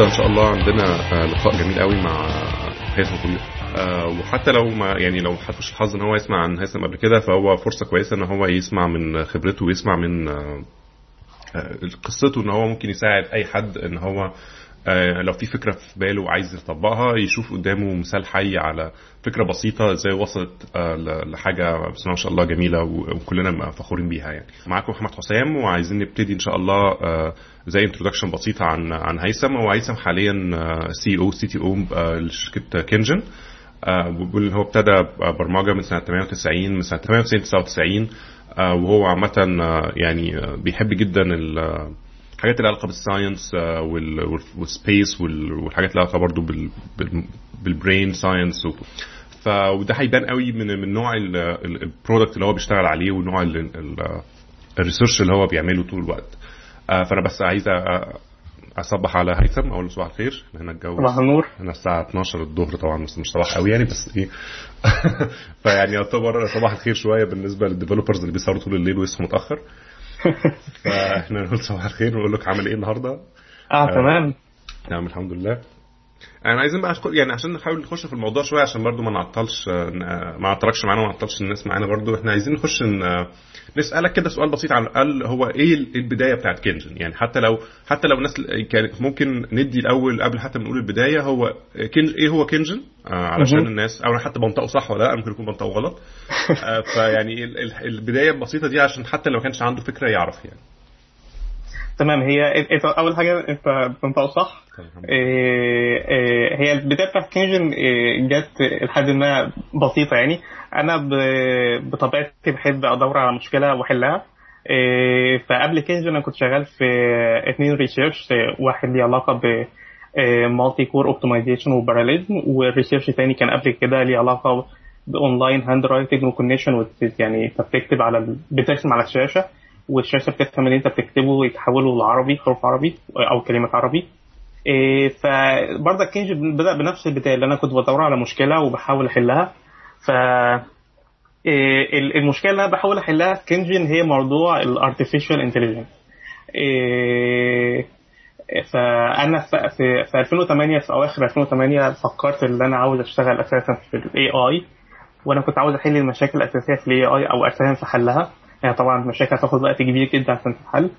النهارده إن شاء الله عندنا آه، لقاء جميل قوي مع هيثم طويل آه، وحتى لو ما يعني لو حدش الحظ إن هو يسمع عن هيثم قبل كده فهو فرصة كويسة إن هو يسمع من خبرته ويسمع من آه، آه، قصته إن هو ممكن يساعد أي حد إن هو لو في فكرة في باله وعايز يطبقها يشوف قدامه مثال حي على فكرة بسيطة إزاي وصلت آه، لحاجة الله ما شاء الله جميلة وكلنا فخورين بيها يعني. معاكم محمد حسام وعايزين نبتدي إن شاء الله آه، زي introduction بسيطة عن عن هيثم. هو هيثم حاليا CO CTO لشركة Kngine آه، بيقول هو ابتدى برمجة من سنة 98 من سنة 98 99 آه، وهو عامة آه، يعني آه، بيحب جدا آه، الحاجات اللي علاقة بال science آه، وال- وال- وال space وال- والحاجات اللي علاقة برضو بال- بال- بال brain science ف وده هيبان قوي من من نوع ال product اللي هو بيشتغل عليه ونوع ال research اللي هو بيعمله طول الوقت. آه، فأنا بس عايز أصبح على هيثم. أقول له صباح الخير. هنا الجو صباح النور. هنا الساعة 12 الظهر طبعا بس مش صباح قوي يعني بس إيه. فيعني يعتبر صباح الخير شوية بالنسبة لل developers اللي بيسهروا طول الليل ويصحوا متأخر. فاحنا نقول صباح الخير ونقول لك عامل إيه النهارده؟ آه تمام نعم الحمد لله أنا عايزين بقى يعني عشان نحاول نخش في الموضوع شوية عشان برضو ما نعطلش ما نعطلكش معانا وما نعطلش الناس معانا برضو. إحنا عايزين نخش نسألك كده سؤال بسيط على الأقل هو إيه البداية بتاعت Kngine؟ يعني حتى لو حتى لو الناس كانت ممكن ندي الأول قبل حتى ما نقول البداية هو كينج إيه هو Kngine؟ آه علشان. الناس أو حتى بنطقه صح ولا لأ؟ ممكن يكون بنطقه غلط. آه فيعني ال- ال- البداية البسيطة دي عشان حتى لو ما كانش عنده فكرة يعرف يعني. تمام هي انت أول حاجة انت بتنطق صح. إيه إيه هي البدايه بتاعت Kngine إيه جت لحد ما بسيطة يعني. أنا بطبيعتي بحب أدور على مشكلة وأحلها. فقبل Kngine أنا كنت شغال في اتنين research واحد ليه علاقة ب multi-core optimization و parallelism وال research الثاني كان قبل كده ليه علاقة ب online handwriting recognition يعني انت بتكتب على بترسم على الشاشة. والشاشه بتفهم اللي انت بتكتبه يتحوله لعربي حروف عربي أو كلمات عربي. إيه فبرضه كينجن بدأ بنفس البدايه اللي أنا كنت بدور على مشكلة وبحاول أحلها. ف إيه ال- المشكلة اللي أنا بحاول أحلها في كينجن هي موضوع ال artificial intelligence فانا في, في 2008 في أواخر 2008 فكرت إن أنا عاوز أشتغل أساسا في الاي اي وأنا كنت عاوز أحل المشاكل الأساسية في ال AI أو اساهم في حلها. يعني طبعا المشاكل هتاخد وقت كبير جدا عشان تتحل.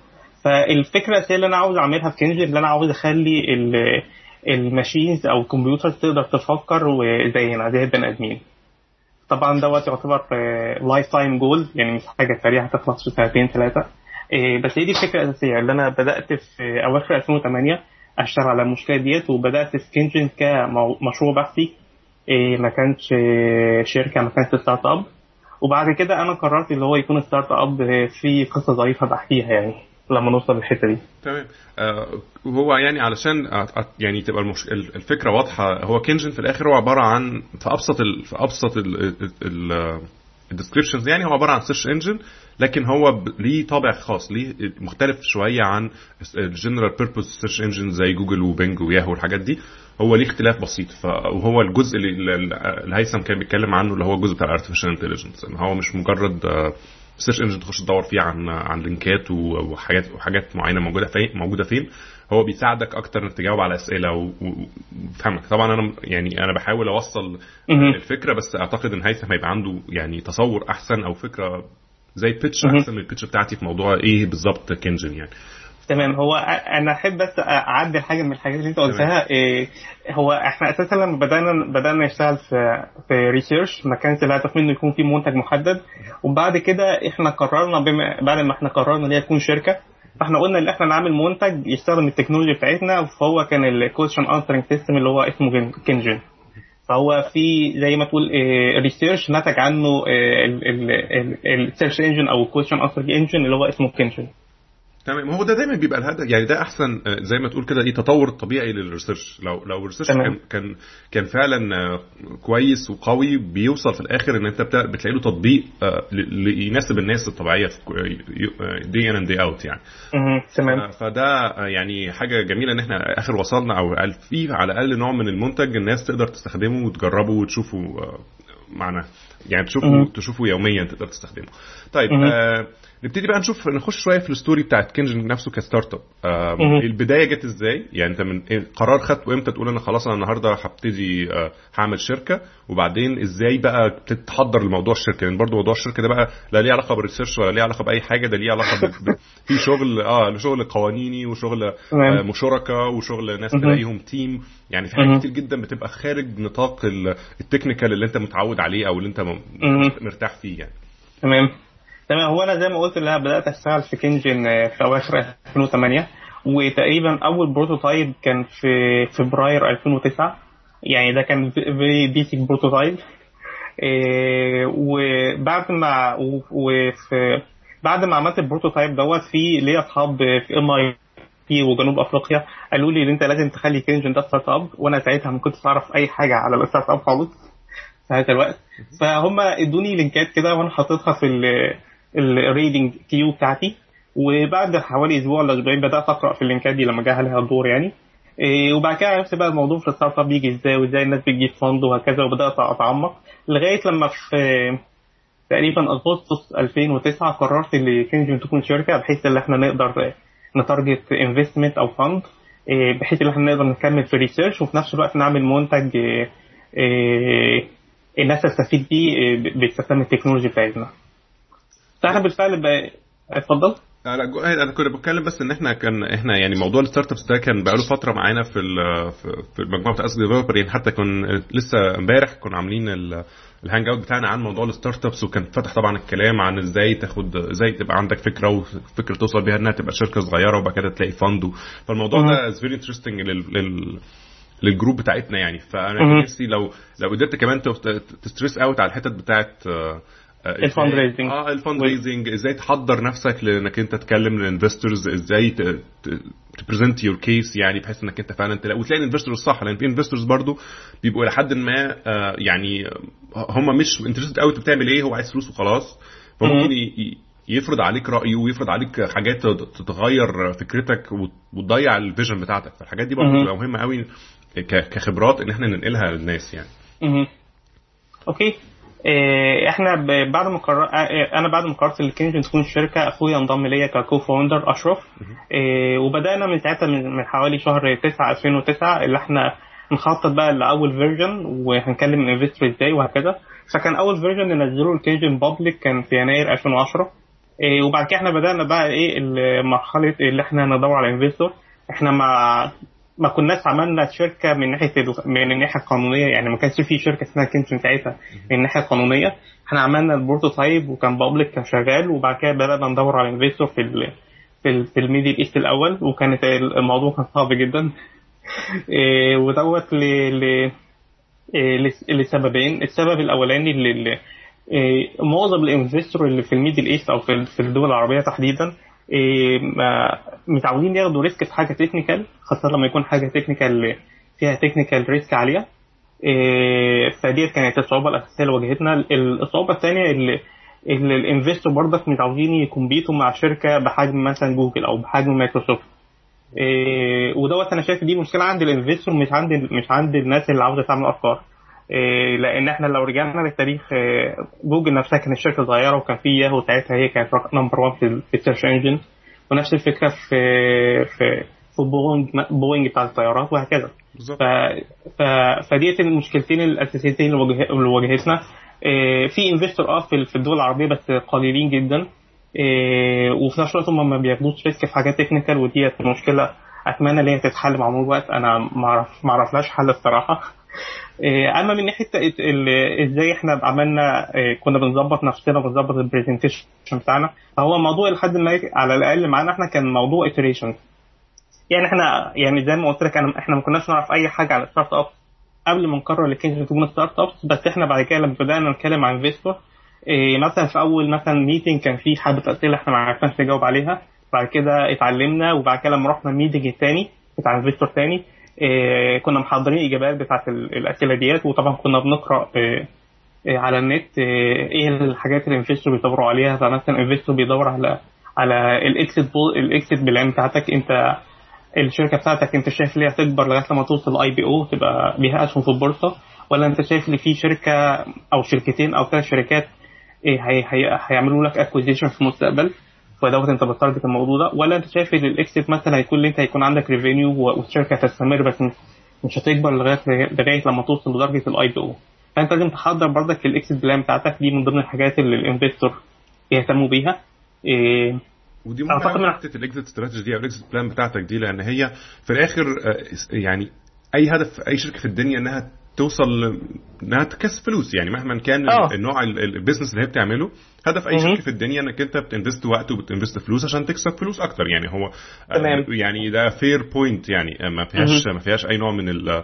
فالفكرة الأساسية اللي أنا عاوز أعملها في كينجن اللي أنا عاوز أخلي ال- machines أو الكمبيوتر تقدر تفكر وزينا زي البني آدمين. طبعا دوت يعتبر lifetime goal يعني مش حاجة سريعة هتخلص في سنتين ثلاثة. بس هي دي الفكرة الأساسية اللي أنا بدأت في أواخر 2008 أشتغل على المشكلة ديت وبدأت في كينجن كمشروع بحثي. إيه، ما كانش إيه، شركة ما كانش startup وبعد كده أنا قررت اللي هو يكون startup في قصة ظريفة بحكيها يعني لما نوصل للحتة دي تمام آه، وهو يعني علشان يعني تبقى المش... ال- الفكرة واضحة هو كينجن في الآخر هو عبارة عن في أبسط ال... في أبسط ال descriptions يعني هو عبارة عن search engine لكن هو. ليه طابع خاص ليه مختلف شوية عن ال general purpose search engine زي جوجل وبنج وياهو والحاجات دي هو ليه اختلاف بسيط. وهو الجزء اللي هيثم كان بيتكلم عنه اللي هو الجزء بتاع ال artificial intelligence إن هو مش مجرد آه، search engine تخش تدور فيه عن عن link ات وحاجات وحاجات معينة موجودة فين موجودة فين هو بيساعدك أكتر إنك تجاوب على أسئلة و- و- وتفهمك طبعا أنا يعني أنا بحاول أوصل. الفكرة بس أعتقد إن هيثم هيبقى عنده يعني تصور أحسن أو فكرة زي pitch. أحسن من ال pitch بتاعتي في موضوع إيه بالظبط كينجن يعني تمام. هو أنا أحب بس أعدل حاجة من الحاجات اللي أنت قلتها. إيه هو إحنا أساسا لما بدأنا بدأنا نشتغل في في research ما كانش الهدف منه يكون في منتج محدد. وبعد كده إحنا قررنا بما بعد ما إحنا قررنا إن هي تكون شركة فإحنا قلنا إن إحنا نعمل منتج يستخدم التكنولوجيا بتاعتنا. فهو كان ال question answering system اللي هو اسمه جن- كينجن فهو في زي ما تقول research نتج عنه ال search engine أو ال question answering engine اللي هو اسمه كينجن تمام هو ده دايما بيبقى الهدف يعني ده أحسن آه، زي ما تقول كده إيه تطور الطبيعي لل research لو لو ال research. كان كان كان فعلا آه، كويس وقوي بيوصل في الآخر إن أنت بتلاقي له تطبيق آه، يناسب الناس الطبيعية في day in day out يعني. تمام فده يعني حاجة جميلة إن إحنا آخر وصلنا أو فيه على الأقل نوع من المنتج الناس تقدر تستخدمه وتجربه وتشوفه معناه يعني تشوفه. تشوفه يوميا تقدر تستخدمه طيب. آه نبتدي بقى نشوف نخش شوية في ال story بتاعت كينجن نفسه ك startup البداية جت إزاي؟ يعني أنت من إيه قرار خدته إمتى؟ تقول أنا خلاص أنا النهارده هبتدي آه هعمل شركة. وبعدين إزاي بقى تتحضر لموضوع الشركة؟ لأن برضه موضوع الشركة ده بقى لا ليه علاقة بال research ولا ليه علاقة بأي حاجة ده ليه علاقة ب... في شغل آه شغل قوانيني وشغل آه مشاركة وشغل ناس تلاقيهم team يعني في حاجات كتير جدا بتبقى خارج نطاق ال technical اللي أنت متعود عليه أو اللي أنت مرتاح فيه يعني. تمام. تمام هو أنا زي ما قلت ان أنا بدأت اشتغل في كينجن في أواخر 2008 وتقريبا أول prototype كان في فبراير 2009 يعني ده كان very basic prototype وبعد ما وفي بعد ما عملت ال prototype دوت في ليا اصحاب في MIT وجنوب أفريقيا قالوا لي إن أنت لازم تخلي كينجن ده startup وأنا ساعتها ما كنتش أعرف أي حاجة على ال startup خالص في هذا الوقت. فهم ادوني link ات كده وأنا حاططها في ال reading queue بتاعتي. وبعد حوالي أسبوع ولا أسبوعين بدأت أقرأ في ال link ات دي لما جه عليها الدور يعني. إيه وبعد كده عرفت بقى الموضوع في ال startup بيجي إزاي وإزاي الناس بتجيب fund وهكذا وبدأت أتعمق. لغاية لما في تقريبا أغسطس 2009 قررت إن كينجن تكون شركة بحيث إن إحنا نقدر ن target investment أو fund إيه بحيث إن إحنا نقدر نكمل في research وفي نفس الوقت نعمل منتج إيه الناس تستفيد بيه باستخدام ال technology بتاعتنا. فاحنا بالفعل اتفضل. لا لا أنا كنت بتكلم بس إن إحنا كان إحنا يعني موضوع ال startups ده كان بقاله فترة معانا في في المجموعة بتاع S developer يعني حتى كنا لسه امبارح كنا عاملين ال hangout بتاعنا عن موضوع ال startups وكان فتح طبعا الكلام عن إزاي تاخد إزاي تبقى عندك فكرة وفكره توصل بيها إنها تبقى شركة صغيرة وبعد كده تلاقي fund فالموضوع ده is very interesting لل لل group بتاعتنا يعني. فأنا نفسي لو لو قدرت كمان ت stress out على الحتت بتاعت ال fundraising آه ال fundraising إزاي تحضر نفسك لانك انت تكلم ال investors إزاي ت present your case يعني بحيث انك انت فعلا تلاقي وتلاقي ال investor الصح. لأن في investors برضو بيبقوا إلى حد ما آه يعني هم مش interested قوي. بتعمل إيه؟ هو عايز فلوس وخلاص. فممكن يفرض عليك رايه ويفرض عليك حاجات تتغير فكرتك وتضيع ال vision بتاعتك. فالحاجات دي برضه بتبقى مهمة قوي كخبرات إن إحنا ننقلها للناس يعني. okay إحنا بعد ما قرر أنا بعد ما قررت الكينجن تكون الشركة اخويا انضم ليا ك co-founder اشرف وبدأنا من ساعتها من حوالي شهر 9 2009 اللي إحنا نخطط بقى لأول version وهنكلم ال investor إزاي وهكذا. فكان أول version ننزله الكينجن public كان في يناير 2010 وبعد كده إحنا بدأنا بقى إيه مرحله اللي إحنا ندور على investor إحنا ما ما كناش عملنا شركة من ناحية من الناحية القانونية يعني ما كانش في شركة اسمها كينجن ساعتها من الناحية القانونية. إحنا عملنا ال prototype وكان public كان شغال وبعد كده بدأنا ندور على investor في ال في, ال في ال Middle East الأول وكانت الموضوع كان صعب جدا. ودوت ل ل لسببين. السبب الأولاني اللي معظم ال investor اللي في ال Middle East أو في الدول العربية تحديدا متعودين ياخدوا risk في حاجة technical خاصة لما يكون حاجة technical فيها technical risk عالية. فديت كانت الصعوبة الأساسية اللي واجهتنا. الصعوبة الثانية اللي ال investor برضك متعودين ي compete وا مع شركة بحجم مثلا جوجل أو بحجم مايكروسوفت. إيه ودوت أنا شايف دي مشكلة عند ال investor مش عند مش عند الناس اللي عاوزة تعمل أفكار. إيه لأن إحنا لو رجعنا للتاريخ إيه جوجل نفسها كانت شركة صغيرة وكان في ياهو ساعتها هي كانت number 1 في ال search engine ونفس الفكرة في في في بوينج بوينج بتاع الطيارات وهكذا. ف ف فديت المشكلتين الأساسيتين اللي واجهتنا. في investor آه في الدول العربية بس قليلين جدا. وفي نفس الوقت هم ما بياخدوش risk في حاجات technical وديت مشكلة أتمنى أن هي تتحل مع مرور الوقت أنا ما اعرف ما أعرفلهاش حل الصراحه أما من ناحية إزاي إحنا عملنا كنا بنظبط نفسنا بنظبط ال presentation بتاعنا فهو الموضوع لحد ما على الأقل معانا إحنا كان موضوع iteration يعني إحنا يعني زي ما قلت لك انا إحنا ما كناش نعرف أي حاجة على ال startup قبل ما نقرر كينجن تكون startups بس إحنا بعد كده لما بدأنا نتكلم عن investor إيه مثلا في أول مثلا meeting كان في حبة أسئلة إحنا ما عرفناش نجاوب عليها. بعد كده اتعلمنا وبعد كده لما رحنا ال meeting الثاني بتاع investor ثاني إيه كنا محضرين إجابات بتاعت الأسئلة ديت وطبعا كنا بنقرأ إيه إيه على النت إيه الحاجات اللي ال investor بيدوروا عليها. فمثلا ال investor بيدور على على ال exit ال exit plan بتاعتك. انت الشركة بتاعتك انت شايف ليها تكبر لغاية لما توصل IPO تبقى ليها اسهم في البورصه ولا انت شايف ان في شركة أو شركتين أو ثلاث شركات هي هي هيعملوا لك acquisition في المستقبل. فدوت انت ب target الموضوع ده. ولا انت شايف ان ال exit مثلا هيكون اللي انت هيكون عندك revenue والشركة هتستمر بس مش هتكبر لغايه لغاية لما توصل لدرجة ال IPO فانت لازم تحضر برضك ال exit plan بتاعتك. دي من ضمن الحاجات اللي ال investor يهتموا بيها. إيه ودي مهمه حتة ال exit strategy دي أو ال exit plan بتاعتك دي لأن هي في الآخر يعني أي هدف أي شركة في الدنيا إنها توصل إنها تكسب فلوس. يعني مهما كان أوه. النوع ال business اللي هي بتعمله هدف أي شركة في الدنيا إنك أنت بت invest وقت وبت invest فلوس عشان تكسب فلوس أكتر. يعني هو تمام. يعني ده fair point يعني ما فيهاش ما فيهاش أي نوع من ال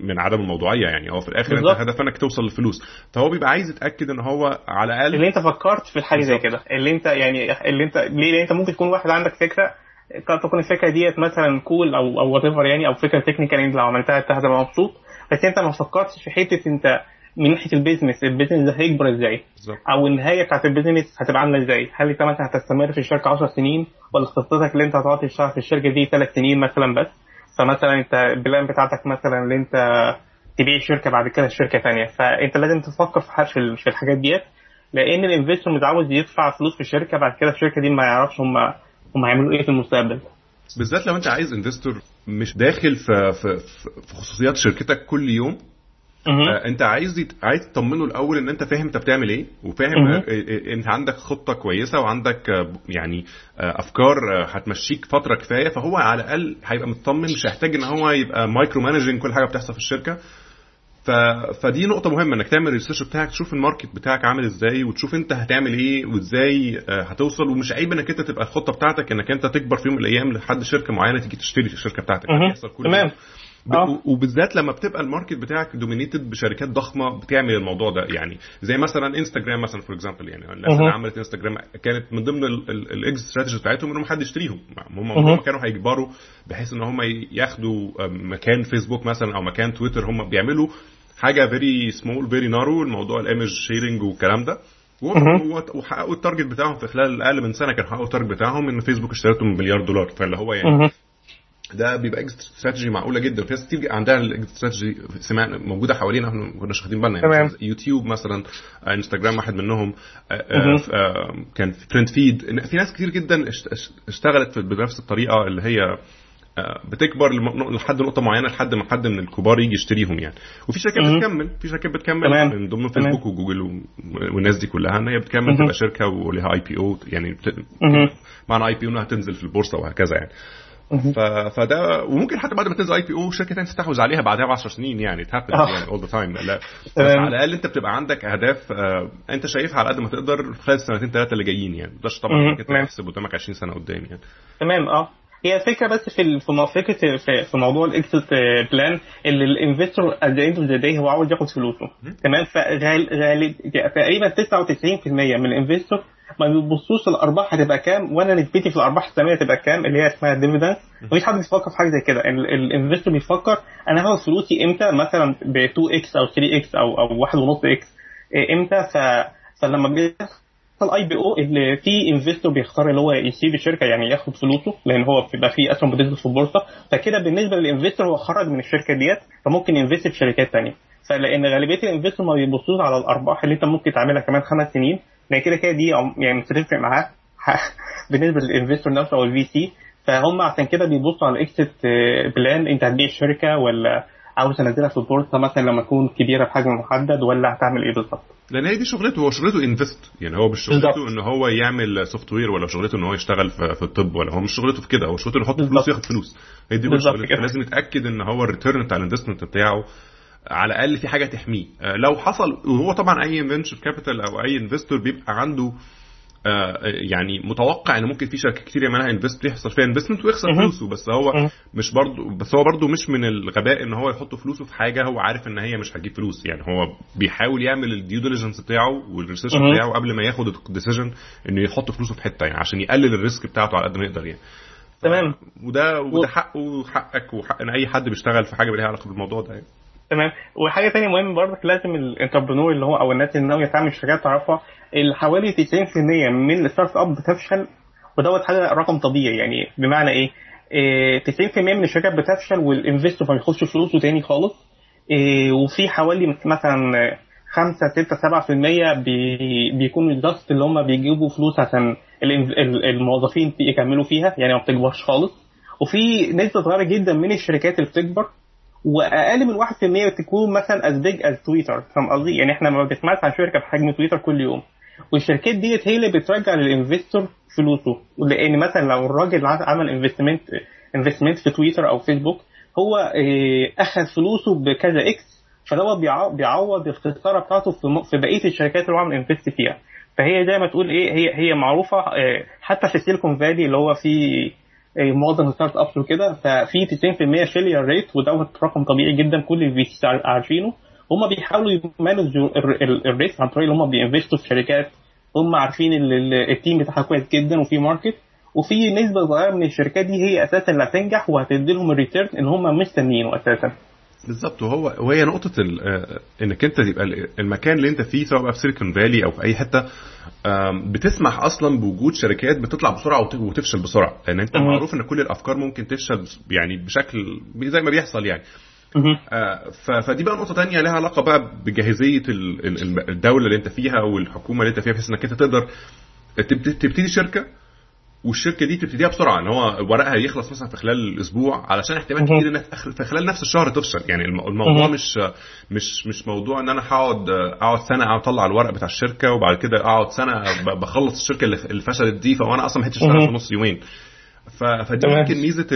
من عدم الموضوعية يعني. هو في الآخر بالزبط. أنت هدفك إنك توصل للفلوس. فهو بيبقى عايز يتأكد إن هو على الأقل اللي أنت فكرت في الحاجة زي كده. اللي أنت يعني اللي أنت ليه؟ لأن أنت ممكن تكون واحد عندك فكرة قد تكون الفكرة ديت مثلا cool أو أو what يعني أو فكرة technical انت لو عملتها أنت هتبقى مبسوط. بس أنت ما فكرتش في حتة أنت من ناحية ال business ال business ده هيكبر إزاي. أو النهاية بتاعت ال business هتبقى عاملة إزاي؟ هل أنت مثلا هتستمر في الشركة 10 سنين؟ ولا خطتك اللي أنت هتقعد تشتغل في الشركة دي 3 سنين مثلا بس؟ فمثلا أنت ال plan بتاعتك مثلا اللي أنت تبيع شركه بعد كده شركة ثانية فأنت لازم تفكر في في الحاجات ديت لأن ال investor مش عاوز يدفع فلوس في الشركة بعد كده الشركة دي ما يعرفش هم هم هيعملوا إيه في المستقبل. بالذات لو أنت عايز investor مش داخل في في في خصوصيات شركتك كل يوم انت عايز. عايز تطمنه الأول إن أنت فاهم أنت بتعمل إيه وفاهم آه إنت عندك خطة كويسة وعندك آه يعني أفكار هتمشيك فترة كفاية فهو على الأقل هيبقى مطمن مش هيحتاج إن هو يبقى micromanaging كل حاجة بتحصل في الشركة. ف... فدي نقطة مهمة إنك تعمل ال research بتاعك تشوف ال market بتاعك عامل إزاي وتشوف أنت هتعمل إيه وإزاي هتوصل ومش عيب إنك أنت تبقى الخطة بتاعتك إنك أنت تكبر في يوم من الأيام لحد شركة معينة تيجي تشتري الشركة بتاعتك. تمام. ب... وبالذات لما بتبقى ال market بتاعك dominated بشركات ضخمة بتعمل الموضوع ده يعني زي مثلا انستجرام مثلا for example يعني الناس اللي عملت انستجرام كانت من ضمن ال exit strategy بتاعتهم إنهم حد يشتريهم. هم هم كانوا هيكبروا بحيث إن هم ياخدوا مكان فيسبوك مثلا أو مكان تويتر هم بيعملوا حاجة very small very narrow الموضوع ال image sharing والكلام ده. وحققوا ال target بتاعهم في خلال أقل من سنة كانوا حققوا ال target بتاعهم إن فيسبوك اشتريتهم بمليار دولار. فاللي هو يعني ده بيبقى exit strategy معقولة جدا. في ناس كتير عندها ال exit strategy سمعنا موجودة حوالينا إحنا ما كناش واخدين بالنا. يعني يوتيوب مثلا انستجرام واحد منهم كان فريند فيد في ناس كتير جدا اشتغلت بنفس الطريقة اللي هي بتكبر لحد نقطة معينة لحد ما حد من الكبار يجي يشتريهم يعني. وفي شركات بتكمل في شركات بتكمل تمام. من ضمن فيسبوك وجوجل والناس دي كلها إن هي بتكمل تبقى شركة ولها IPO يعني بت... معنى IPO إنها تنزل في البورصة وهكذا يعني. فده وممكن حتى بعد ما تنزل IPO شركة ثانية تستحوذ عليها بعدها ب 10 سنين يعني. to happen يعني all the time لا. بس على الأقل انت بتبقى عندك أهداف آه انت شايفها على قد ما تقدر خلال السنتين ثلاثة اللي جايين يعني. ما طبعا تحسب قدامك 20 سنة قدام يعني. تمام. آه. هي الفكرة بس في في فكرة في موضوع ال exit plan اللي ال investor at the end of the day هو عاوز ياخد فلوسه. تمام. فغالب تقريبا 99% من ال investor ما بيبصوش الارباح هتبقى كام وأنا نسبتي في الأرباح السنوية تبقى كام اللي هي اسمها dividends مفيش حد بيفكر في حاجة زي كده. ال investor بيفكر أنا هاخد فلوسي إمتى؟ مثلا ب 2 إكس أو 3 إكس أو أو 1.5 إكس إمتى؟ ف فلما بيحصل ال IPO اللي في investor بيختار اللي هو يسيب الشركة يعني ياخد فلوسه لأن هو بيبقى في اسهم بتنزل في البورصة. فكده بالنسبة لل investor هو خرج من الشركة ديت فممكن ي invest في شركات ثانية فلأن غالبية ال investor ما بيبصوش على الأرباح اللي أنت ممكن تعملها كمان خمس سنين. لأن كده كده دي يعني مش هتفرق معاه بالنسبة لل investor نفسه أو ال VC فهم عشان كده بيبصوا على ال exit plan أنت هتبيع الشركة ولا عاوز انزلها في البورصه مثلا لما تكون كبيرة بحجم محدد ولا هتعمل إيه بالظبط؟ لأن هي دي شغلته هو شغلته invest يعني هو مش شغلته إن هو يعمل software ولا شغلته إن هو يشتغل في, الطب ولا هو مش شغلته في كده هو شغلته إنه يحط فلوس وياخد فلوس. هي دي شغلته. لازم يتأكد إن هو ال return بتاع ال investment بتاعه على الأقل في حاجة تحميه. لو حصل وهو طبعا أي venture capital أو أي investor بيبقى عنده آه يعني متوقع إن ممكن في شركات كتير يعملها invest يحصل فيها investment ويخسر فلوسه. بس هو مش برضه بس هو برضه مش من الغباء إن هو يحط فلوسه في حاجة هو عارف إن هي مش هتجيب فلوس. يعني هو بيحاول يعمل ال due diligence بتاعه وال research بتاعه قبل ما ياخد ال decision إنه يحط فلوسه في حتة يعني عشان يقلل ال risk بتاعته على قد ما يقدر يعني. تمام. وده وده حقه وحقك وحق إن أي حد بيشتغل في حاجة ليها علاقة بالموضوع ده يعني. تمام. وحاجة ثانية مهمة برضك لازم ال entrepreneur اللي هو أو الناس اللي ناوية تعمل شركات تعرفها اللي حوالي 90% من ال startup بتفشل ودوت حاجة رقم طبيعي. يعني بمعنى إيه؟ إيه 90% من الشركات بتفشل وال investor ما بياخدش فلوسه تاني خالص. إيه وفي حوالي مثلا 5 6 7% بي بيكونوا just اللي هم بيجيبوا فلوس عشان الموظفين يكملوا فيها يعني ما بتكبرش خالص. وفي نسبة صغيرة جدا من الشركات اللي بتكبر وأقل من 1% تكون مثلا as big as تويتر فاهم قصدي؟ يعني إحنا ما بنسمعش عن شركة بحجم تويتر كل يوم. والشركات ديت هي اللي بترجع لل investor فلوسه. لأن مثلا لو الراجل عمل investment investment في تويتر أو فيسبوك هو آه، أخذ فلوسه بكذا x فدوت بيعوض الخسارة بتاعته في بقية الشركات اللي هو عامل invest فيها. فهي زي ما تقول إيه هي هي معروفة آه، حتى في سيليكون فالي اللي هو في آه، معظم ال startups وكده ففي 90% failure rate ودوت رقم طبيعي جدا كل ال VC عارفينه هم بيحاولوا ي manage وا ال risk عن طريق اللي هم بي invest وا في شركات. هم عارفين ال team بتاعها كويس جدا وفي market وفي نسبة صغيرة من الشركات دي هي أساسا اللي هتنجح وهتدي لهم ال return ان هم مستنيينه أساسا. بالظبط وهو وهي نقطة آه، إنك أنت تبقى المكان اللي أنت فيه سواء بقى في سيليكون فالي أو في أي حتة بتسمح أصلا بوجود شركات بتطلع بسرعة وتفشل بسرعة. لأن أنت معروف إن كل الأفكار ممكن تفشل يعني بشكل زي ما بيحصل يعني. آه، فدي بقى نقطة تانية لها علاقة بقى بجاهزية الدولة اللي أنت فيها والحكومة اللي أنت فيها بحيث إنك أنت تقدر تبتدي شركة والشركة دي تبتديها بسرعة إن هو ورقها يخلص مثلا في خلال أسبوع علشان احتمال كبير إنها في خلال نفس الشهر تفشل. يعني الموضوع مش مش مش موضوع إن أنا هقعد أقعد سنة أطلع الورق بتاع الشركة وبعد كده أقعد سنة بخلص الشركة اللي فشلت دي فأنا أصلا ما أشتغل في نص يومين. فدي ممكن ميزة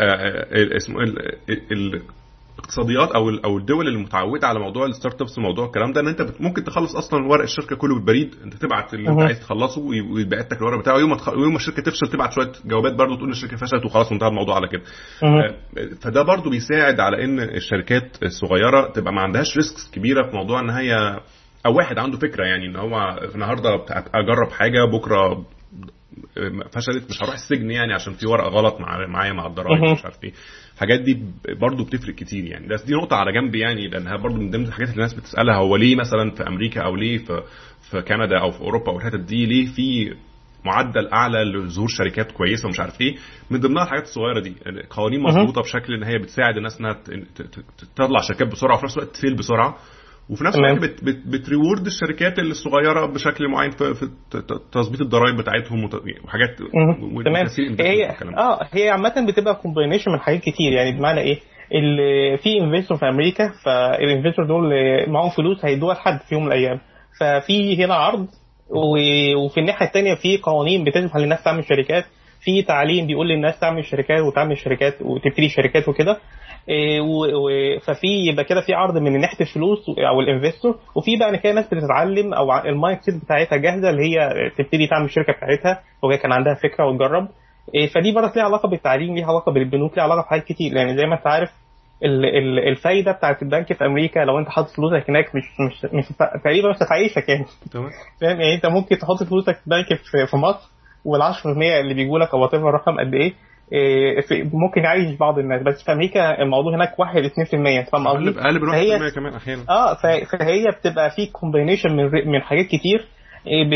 آه، اسمه الاقتصاديات أو أو الدول المتعودة على موضوع الستارت ابس وموضوع الكلام ده إن أنت ممكن تخلص أصلا ورق الشركة كله بالبريد أنت تبعت اللي أنت عايز تخلصه ويتبعت لك الورق بتاعه. يوم ما يوم ما الشركة تفشل تبعت شوية جوابات برضه تقول الشركة فشلت وخلاص انتهى الموضوع على كده. آه، فده برضه بيساعد على إن الشركات الصغيرة تبقى ما عندهاش ريسكس كبيرة في موضوع إن هي أو واحد عنده فكرة يعني إن هو النهارده أجرب حاجة بكرة فشلت مش هروح السجن يعني عشان في ورقة غلط معايا مع الضرايب مش عارف إيه. الحاجات دي برضو بتفرق كتير يعني. بس دي نقطة على جنب يعني لانها برضو من ضمن الحاجات اللي الناس بتسألها هو ليه مثلا في أمريكا أو ليه في في كندا أو في أوروبا أو الحتت دي ليه في معدل أعلى لظهور شركات كويسة ومش عارف إيه؟ من ضمنها الحاجات الصغيرة دي. قوانين مظبوطه بشكل إن هي بتساعد الناس إنها تطلع شركات بسرعة وفي نفس الوقت ت fail بسرعة. وفي نفس الوقت بت بت بت reward الشركات الصغيرة بشكل معين في, في تظبيط الضرائب بتاعتهم وحاجات تمام. هي آه هي عامة بتبقى combination من حاجات كتير. يعني بمعنى إيه؟ اللي في investor في أمريكا فال investor دول معاهم فلوس هيدوها لحد في يوم من الأيام. ففي هنا عرض وفي الناحية الثانية في قوانين بتسمح للناس تعمل شركات. في تعليم بيقول للناس تعمل شركات وتعمل شركات وتبتدي شركات وكده. إيه، ففي يبقى كده في عرض من ناحية الفلوس أو ال investor وفي بقى كده ناس بتتعلم أو ال mindset بتاعتها جاهزة اللي هي تبتدي تعمل الشركة بتاعتها وهي كان عندها فكرة وتجرب. إيه، فدي برضه ليها علاقة بالتعليم ليها علاقة بالبنوك ليها علاقة بحاجات كتير. يعني زي ما أنت عارف الفايدة بتاعت البنك في أمريكا لو أنت حاطط فلوسك هناك مش مش مش تقريبا مش هتعيشك يعني. تمام. فاهم؟ يعني أنت ممكن تحط فلوسك في بنك في مصر وال10% اللي بيجوا لك أو الرقم قد إيه إيه، ممكن يعيش بعض الناس. بس في أمريكا الموضوع هناك 1 2% فاهم قصدي؟ أقل من 1% كمان أحيانا. آه فهي بتبقى في كومبينيشن من من حاجات كتير إيه،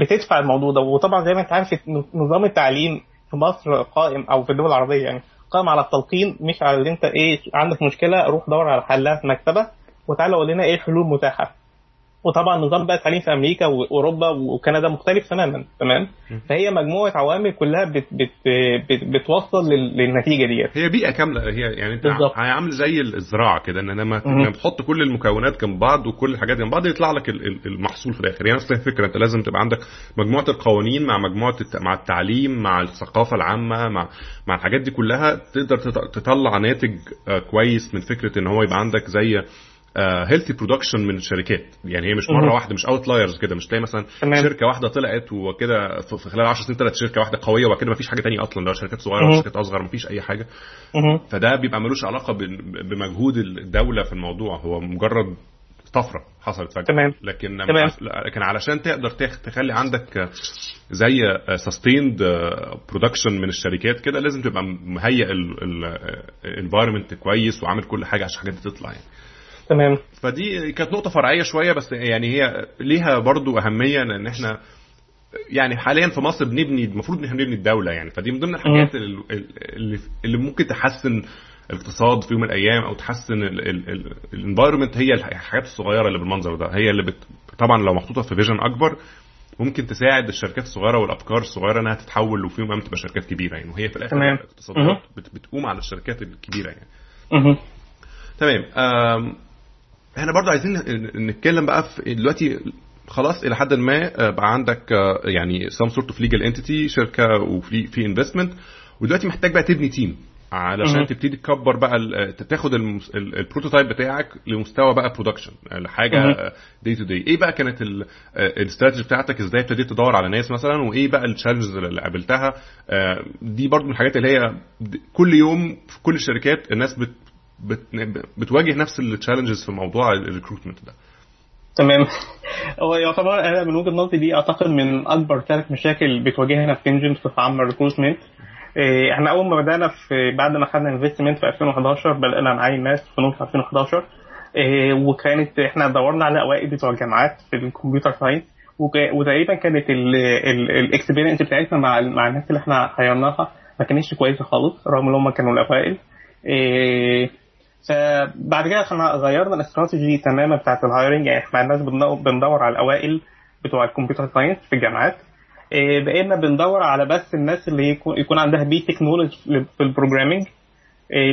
بتدفع الموضوع ده. وطبعا زي ما انت عارف نظام التعليم في مصر قائم أو في الدول العربية يعني قائم على التلقين مش على اللي انت إيه عندك مشكلة روح دور على حلها في مكتبة وتعالى قول لنا إيه الحلول المتاحة. وطبعا نظام بقى التعليم في أمريكا وأوروبا وكندا مختلف تماما تمام؟ فهي مجموعة عوامل كلها بت بت بت بتوصل للنتيجة ديت. هي بيئة كاملة هي يعني أنت عامل زي الزراعة كده إن لما بتحط كل المكونات جنب بعض وكل الحاجات جنب بعض يطلع لك المحصول في الآخر. يعني نفس الفكرة أنت لازم تبقى عندك مجموعة القوانين مع مجموعة مع التعليم مع الثقافة العامة مع مع الحاجات دي كلها تقدر تطلع ناتج آه، كويس من فكرة إن هو يبقى عندك زي healthy uh, production من الشركات. يعني هي مش مرة واحدة مش outliers كده. مش تلاقي مثلا تمام. شركة واحدة طلعت وكده في خلال 10 سنين طلعت شركة واحدة قوية وبعد كده مفيش حاجة ثانية أصلا. لو شركات صغيرة وشركات أصغر مفيش أي حاجة. فده بيبقى ملوش علاقة بمجهود الدولة في الموضوع. هو مجرد طفرة حصلت فجأة. تمام. لكن تمام. لكن علشان تقدر تخلي عندك زي sustained production من الشركات كده لازم تبقى مهيئ ال environment كويس وعامل كل حاجة عشان الحاجات دي تطلع يعني. تمام. فدي كانت نقطة فرعية شوية بس يعني هي ليها برضو أهمية لأن إحنا يعني حاليا في مصر بنبني المفروض إن إحنا بنبني الدولة يعني فدي من ضمن الحاجات اللي, اللي ممكن تحسن الاقتصاد في يوم من الأيام أو تحسن ال environment هي الحاجات الصغيرة اللي بالمنظر ده هي اللي بت... طبعا لو محطوطة في vision أكبر ممكن تساعد الشركات الصغيرة والأفكار الصغيرة إنها تتحول وفي يوم تبقى شركات كبيرة يعني وهي في الآخر تمام. الاقتصادات بت... بتقوم على الشركات الكبيرة يعني. تمام. إحنا برضو عايزين نتكلم بقى في دلوقتي خلاص إلى حد ما آه، بقى عندك آه، يعني some sort of legal entity شركة وفي في investment ودلوقتي محتاج بقى تبني team علشان. تبتدي تكبر بقى ال- تاخد ال prototype بتاعك لمستوى بقى production. لحاجة دي 2D إيه بقى كانت ال- آه، الاستراتيجي بتاعتك؟ إزاي ابتديت تدور على ناس مثلا؟ وإيه بقى ال challenges اللي قابلتها؟ آه، دي برضو من الحاجات اللي هي كل يوم في كل الشركات الناس بتواجه نفس ال challenges في موضوع ال recruitment ده. تمام. هو يعتبر أنا من وجهة نظري دي أعتقد من أكبر ثلاث مشاكل بتواجهنا في انجن في عمل ال recruitment إحنا أول ما بدأنا في بعد ما خدنا investment في 2011 بدانا نعين ناس في نص 2011 إيه، وكانت إحنا دورنا على اوائل بتوع الجامعات في ال computer science وتقريبا كانت ال experience بتاعتنا مع مع الناس اللي إحنا hire ناها ما كانتش كويسة خالص رغم إن هم كانوا الأوائل. إيه، فبعد كده إحنا غيرنا الاستراتيجي تماما بتاعت ال hiring يعني إحنا الناس بندو- بندور على الأوائل بتوع ال computer science في الجامعات. إيه، بقينا بندور على بس الناس اللي يكون, عندها basic knowledge في ال programming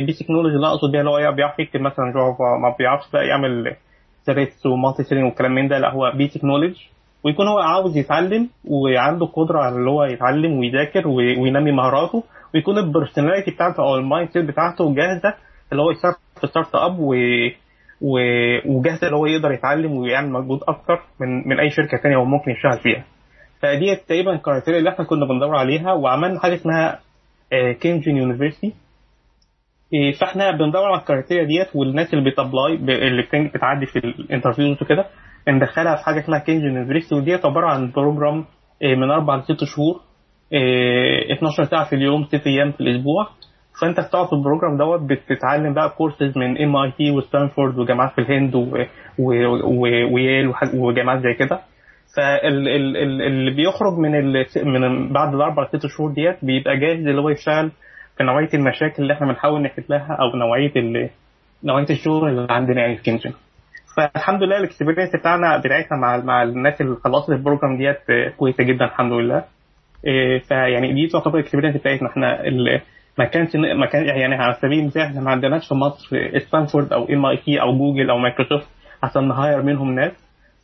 basic knowledge اللي اقصد بيها اللي هو بيعرف يكتب مثلا Java ما بيعرفش بقى يعمل threads و multi-threading والكلام من ده. لا هو basic knowledge ويكون هو عاوز يتعلم وعنده قدرة على اللي هو يتعلم ويذاكر وي- وينمي مهاراته. ويكون ال personality بتاعته أو ال mindset بتاعته جاهزة اللي هو يشتغل في startup و... و... وجاهز اللي هو يقدر يتعلم ويعمل مجهود أكتر من من أي شركة ثانية هو ممكن يشتغل فيها. فدي تقريبا ال criteria اللي إحنا كنا بندور عليها وعملنا حاجة اسمها كينجن university فاحنا بندور على ال criteria ديت والناس اللي بت apply اللي بتعدي في ال interviews وكده بندخلها في حاجة اسمها كينجن university وديت عبارة عن program آه، من أربع لست شهور آه، 12 ساعة في اليوم ست أيام في الأسبوع. فانت بتقعد في ال program دوت بتتعلم بقى كورسز من MIT و Stanford وجامعات في الهند و- و- و- و Yale وح- وجامعات زي كده. فاللي بيخرج من من بعد الأربع ست شهور ديت بيبقى جاهز اللي هو يشتغل في نوعية المشاكل اللي إحنا بنحاول نحل لها أو نوعية ال- نوعية الشغل اللي عندنا يعني في كينجن فالحمد لله ال experience بتاعنا بتاعتنا مع مع الناس اللي خلصت ال program ديت آه، كويسة جدا الحمد لله. إيه، فيعني دي تعتبر ال experience بتاعتنا. إحنا ما كانش ما كان يعني على سبيل المثال إحنا ما عندناش في مصر ستانفورد أو MIT أو جوجل أو مايكروسوفت عشان ن hire منهم ناس.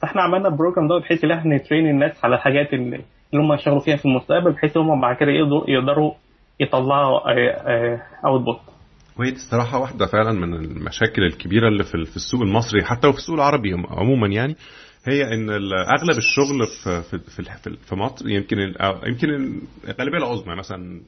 فاحنا عملنا ال program ده بحيث إن إحنا ن train الناس على الحاجات اللي هم يشتغلوا فيها في المستقبل بحيث إن هم بعد كده يقدروا يطلعوا output وهي دي الصراحة واحدة فعلا من المشاكل الكبيرة اللي في السوق المصري حتى وفي السوق العربي عموما يعني. هي إن أغلب الشغل في في في, في, مصر يمكن يمكن الغالبيه العظمى مثلا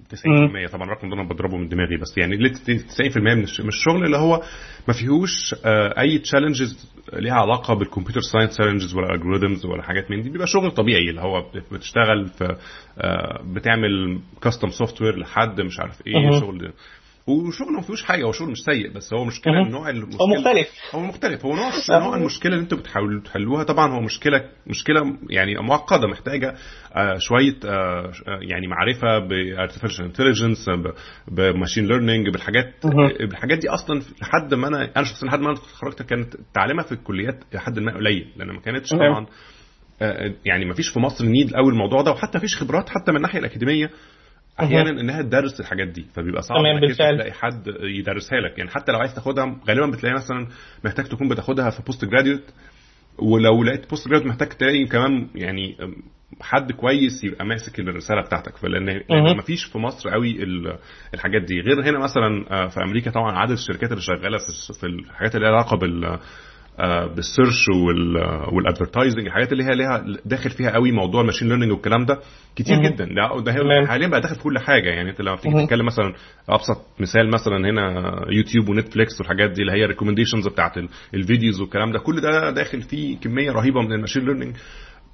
90% طبعا الرقم ده أنا بضربه من دماغي بس يعني اللي 90% من الش- من الشغل اللي هو ما فيهوش آه، أي challenges ليها علاقة بال computer science challenges ولا algorithms ولا حاجات من دي بيبقى شغل طبيعي اللي هو بت- بتشتغل في آه، بتعمل custom software لحد مش عارف إيه. شغل وشغل ما فيهوش حاجة هو شغل مش سيء بس هو مشكلة. النوع المشكلة هو مختلف هو مختلف هو نوع آه. نوع المشكلة اللي أنتوا بتحاولوا تحلوها طبعا هو مشكلة مشكلة يعني معقدة محتاجة آه، شوية آه، يعني معرفة ب artificial intelligence ب machine learning بالحاجات. بالحاجات دي أصلا لحد ما أنا أنا شخصيا لحد ما أنا اتخرجت كانت تعليمها في الكليات لحد ما قليل لأن ما كانتش. طبعا آه، يعني ما فيش في مصر need قوي الموضوع ده وحتى ما فيش خبرات حتى من الناحية الأكاديمية أحيانا إنها تدرس الحاجات دي فبيبقى صعب تمام، بالفعل. تلاقي حد يدرسها لك يعني حتى لو عايز تاخدها غالبا بتلاقي مثلا محتاج تكون بتاخدها في post graduate ولو لقيت post graduate محتاج تلاقي كمان يعني حد كويس يبقى ماسك الرسالة بتاعتك فلأن. ما فيش في مصر قوي ال- الحاجات دي غير هنا مثلا آه، في أمريكا طبعا عدد الشركات اللي شغالة في الحاجات اللي لها علاقة بال بال search وال advertising الحاجات اللي هي ليها داخل فيها قوي موضوع ال machine learning والكلام ده كتير. جدا ده. حاليا بقى داخل في كل حاجة يعني انت لما بتيجي. تتكلم مثلا أبسط مثال مثلا هنا YouTube و Netflix والحاجات دي اللي هي recommendations بتاعت ال- ال videos والكلام ده كل ده داخل فيه كمية رهيبة من ال machine learning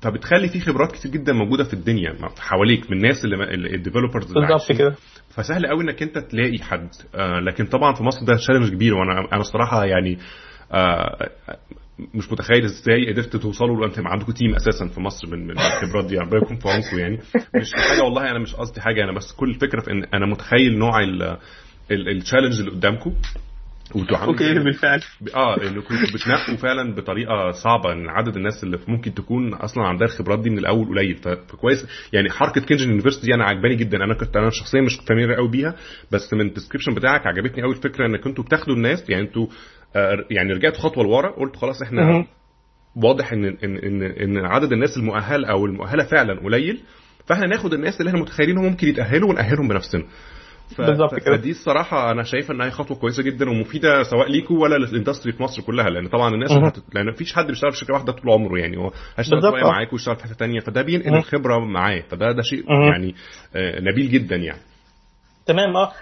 فبتخلي في خبرات كتير جدا موجودة في الدنيا حواليك من الناس اللي ال developers بالظبط كده فسهل قوي إنك أنت تلاقي حد آه لكن طبعا في مصر ده challenge كبير وأنا أنا الصراحة يعني آه مش متخيل إزاي قدرت توصلوا لو انت عندكم team أساسا في مصر من من الخبرات دي. ربنا يكون في عونكم يعني. مش حاجة والله أنا مش قصدي حاجة أنا بس كل الفكرة في إن أنا متخيل نوع ال ال challenge اللي قدامكم. okay بالفعل. آه انكم بتنقوا فعلا بطريقة صعبة إن عدد الناس اللي ممكن تكون أصلا عندها الخبرات دي من الأول قليل. فكويس. يعني حركة كينجن university دي أنا عجباني جدا. أنا كنت أنا شخصيا مش familiar قوي بيها بس من ال description بتاعك عجبتني قوي الفكرة انك أنتوا بتاخدوا الناس يعني أنتوا آه يعني رجعتوا خطوة لورا قلت خلاص إحنا واضح إن إن إن إن عدد الناس المؤهله أو المؤهلة فعلا قليل فإحنا ناخد الناس اللي إحنا متخيلين ممكن يتأهلوا ونأهلهم بنفسنا. ف... بالظبط كده. فدي الصراحة أنا شايف إنها خطوة كويسة جدا ومفيدة سواء ليكوا ولا لل industry في مصر كلها لأن طبعا الناس. هت... لأن مفيش حد بيشتغل في شركة واحدة طول عمره يعني هو هيشتغل شوية معاك ويشتغل في حتة ثانية فده بينقل الخبرة معاه فده ده شيء. يعني آه نبيل جدا يعني. تمام آه.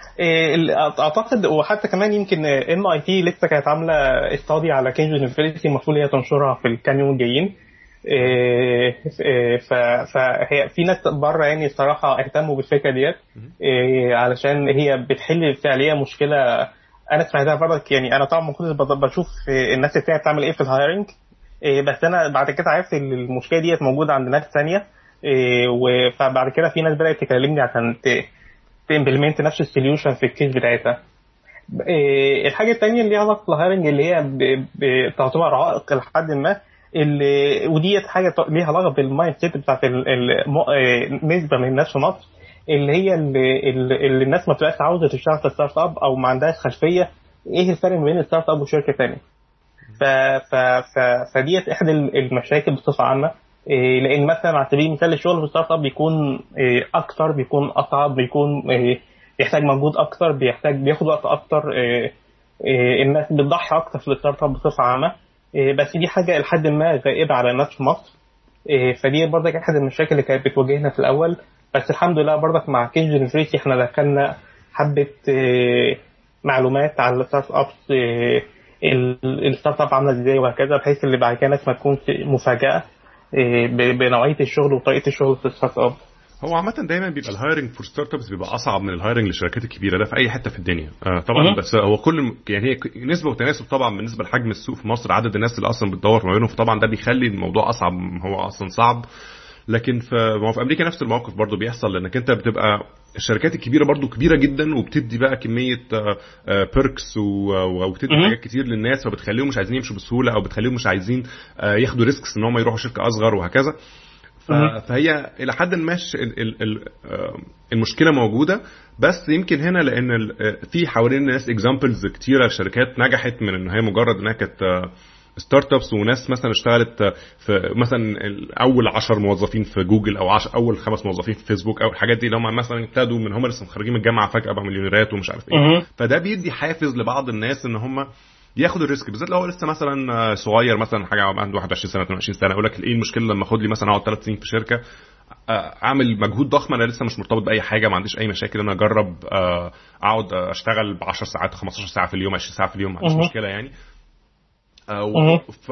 أعتقد وحتى كمان يمكن MIT لسه كانت عاملة study على كينجن university المفروض هي تنشرها في الكام يوم الجايين. إيه إيه فهي في ناس بره يعني الصراحة اهتموا بالفكرة ديت. إيه علشان هي بتحل فعليا مشكلة أنا سمعتها برضك يعني أنا طبعا ما كنتش بشوف الناس بتاعي بتعمل إيه في ال hiring بس أنا بعد كده عرفت ان المشكلة ديت موجودة عند ناس ثانية فبعد كده في ناس بدأت تكلمني عشان ت implement نفس ال solution في ال case بتاعتها. الحاجة الثانية اللي علاقة بال hiring اللي هي تعتبر عائق لحد ما اللي هو ديت حاجة ليها علاقة بال mindset بتاعت نسبة من الناس في مصر اللي هي اللي, اللي الناس ما بتبقاش عاوزة تشتغل في startup أو ما عندهاش خلفية إيه الفرق بين ال startup وشركه ثانية فديت احد المشاكل بصفة عامة. إيه لأن مثلا على سبيل المثال الشغل في ال startup بيكون إيه أكتر بيكون أصعب بيكون إيه بيحتاج مجهود أكتر بيحتاج بياخد وقت إيه إيه الناس بتضحي أكتر في ال startup بصفة عامة. إيه بس دي حاجة لحد ما غائبة على الناس في مصر. إيه فدي برضك أحد المشاكل اللي كانت بتواجهنا في الأول. بس الحمد لله برضك مع Kngine University إحنا دخلنا حبة إيه معلومات على ال startups ال startup عاملة إزاي وهكذا بحيث اللي بعد كده الناس ما تكون مفاجأة. بنوعية الشغل وطريقة الشغل في ال startup. هو عامة دايما بيبقى ال hiring for startups بيبقى أصعب من ال hiring للشركات الكبيرة. ده في أي حتة في الدنيا. آه طبعا بس هو كل يعني هي نسبة وتناسب طبعا بالنسبة لحجم السوق في مصر. عدد الناس اللي أصلا بتدور ما بينهم فطبعا ده بيخلي الموضوع أصعب هو أصلا صعب. لكن في في أمريكا نفس الموقف برضو بيحصل لأنك أنت بتبقى الشركات الكبيرة برضو كبيرة جدا وبتدي بقى كمية perks وبتدي حاجات كتير للناس فبتخليهم مش عايزين يمشوا بسهولة أو بتخليهم مش عايزين ياخدوا risks إن هم يروحوا شركة أصغر وهكذا. فهي إلى حد ما المشكلة موجودة. بس يمكن هنا لأن في حوالين الناس examples كتيرة لشركات نجحت من ان هي مجرد إنها كانت startups وناس مثلا اشتغلت في مثلا أول 10 موظفين في جوجل أو عشر أول خمس موظفين في فيسبوك أو الحاجات دي اللي هم مثلا ابتدوا من هم لسه متخرجين من الجامعة فجأة بقى مليونيرات ومش عارف إيه. فده بيدي حافز لبعض الناس إن هم ياخد ال risk بالذات لو هو لسه مثلا صغير مثلا حاجة عنده 21 سنة 22 سنة يقول لك إيه المشكلة لما أخد لي مثلا أقعد ثلاث سنين في شركة؟ أعمل مجهود ضخم أنا لسه مش مرتبط بأي حاجة ما عنديش أي مشاكل إن أنا أجرب أقعد أشتغل ب 10 ساعات 15 ساعة في اليوم 20 ساعة في اليوم ما عنديش مشكلة يعني.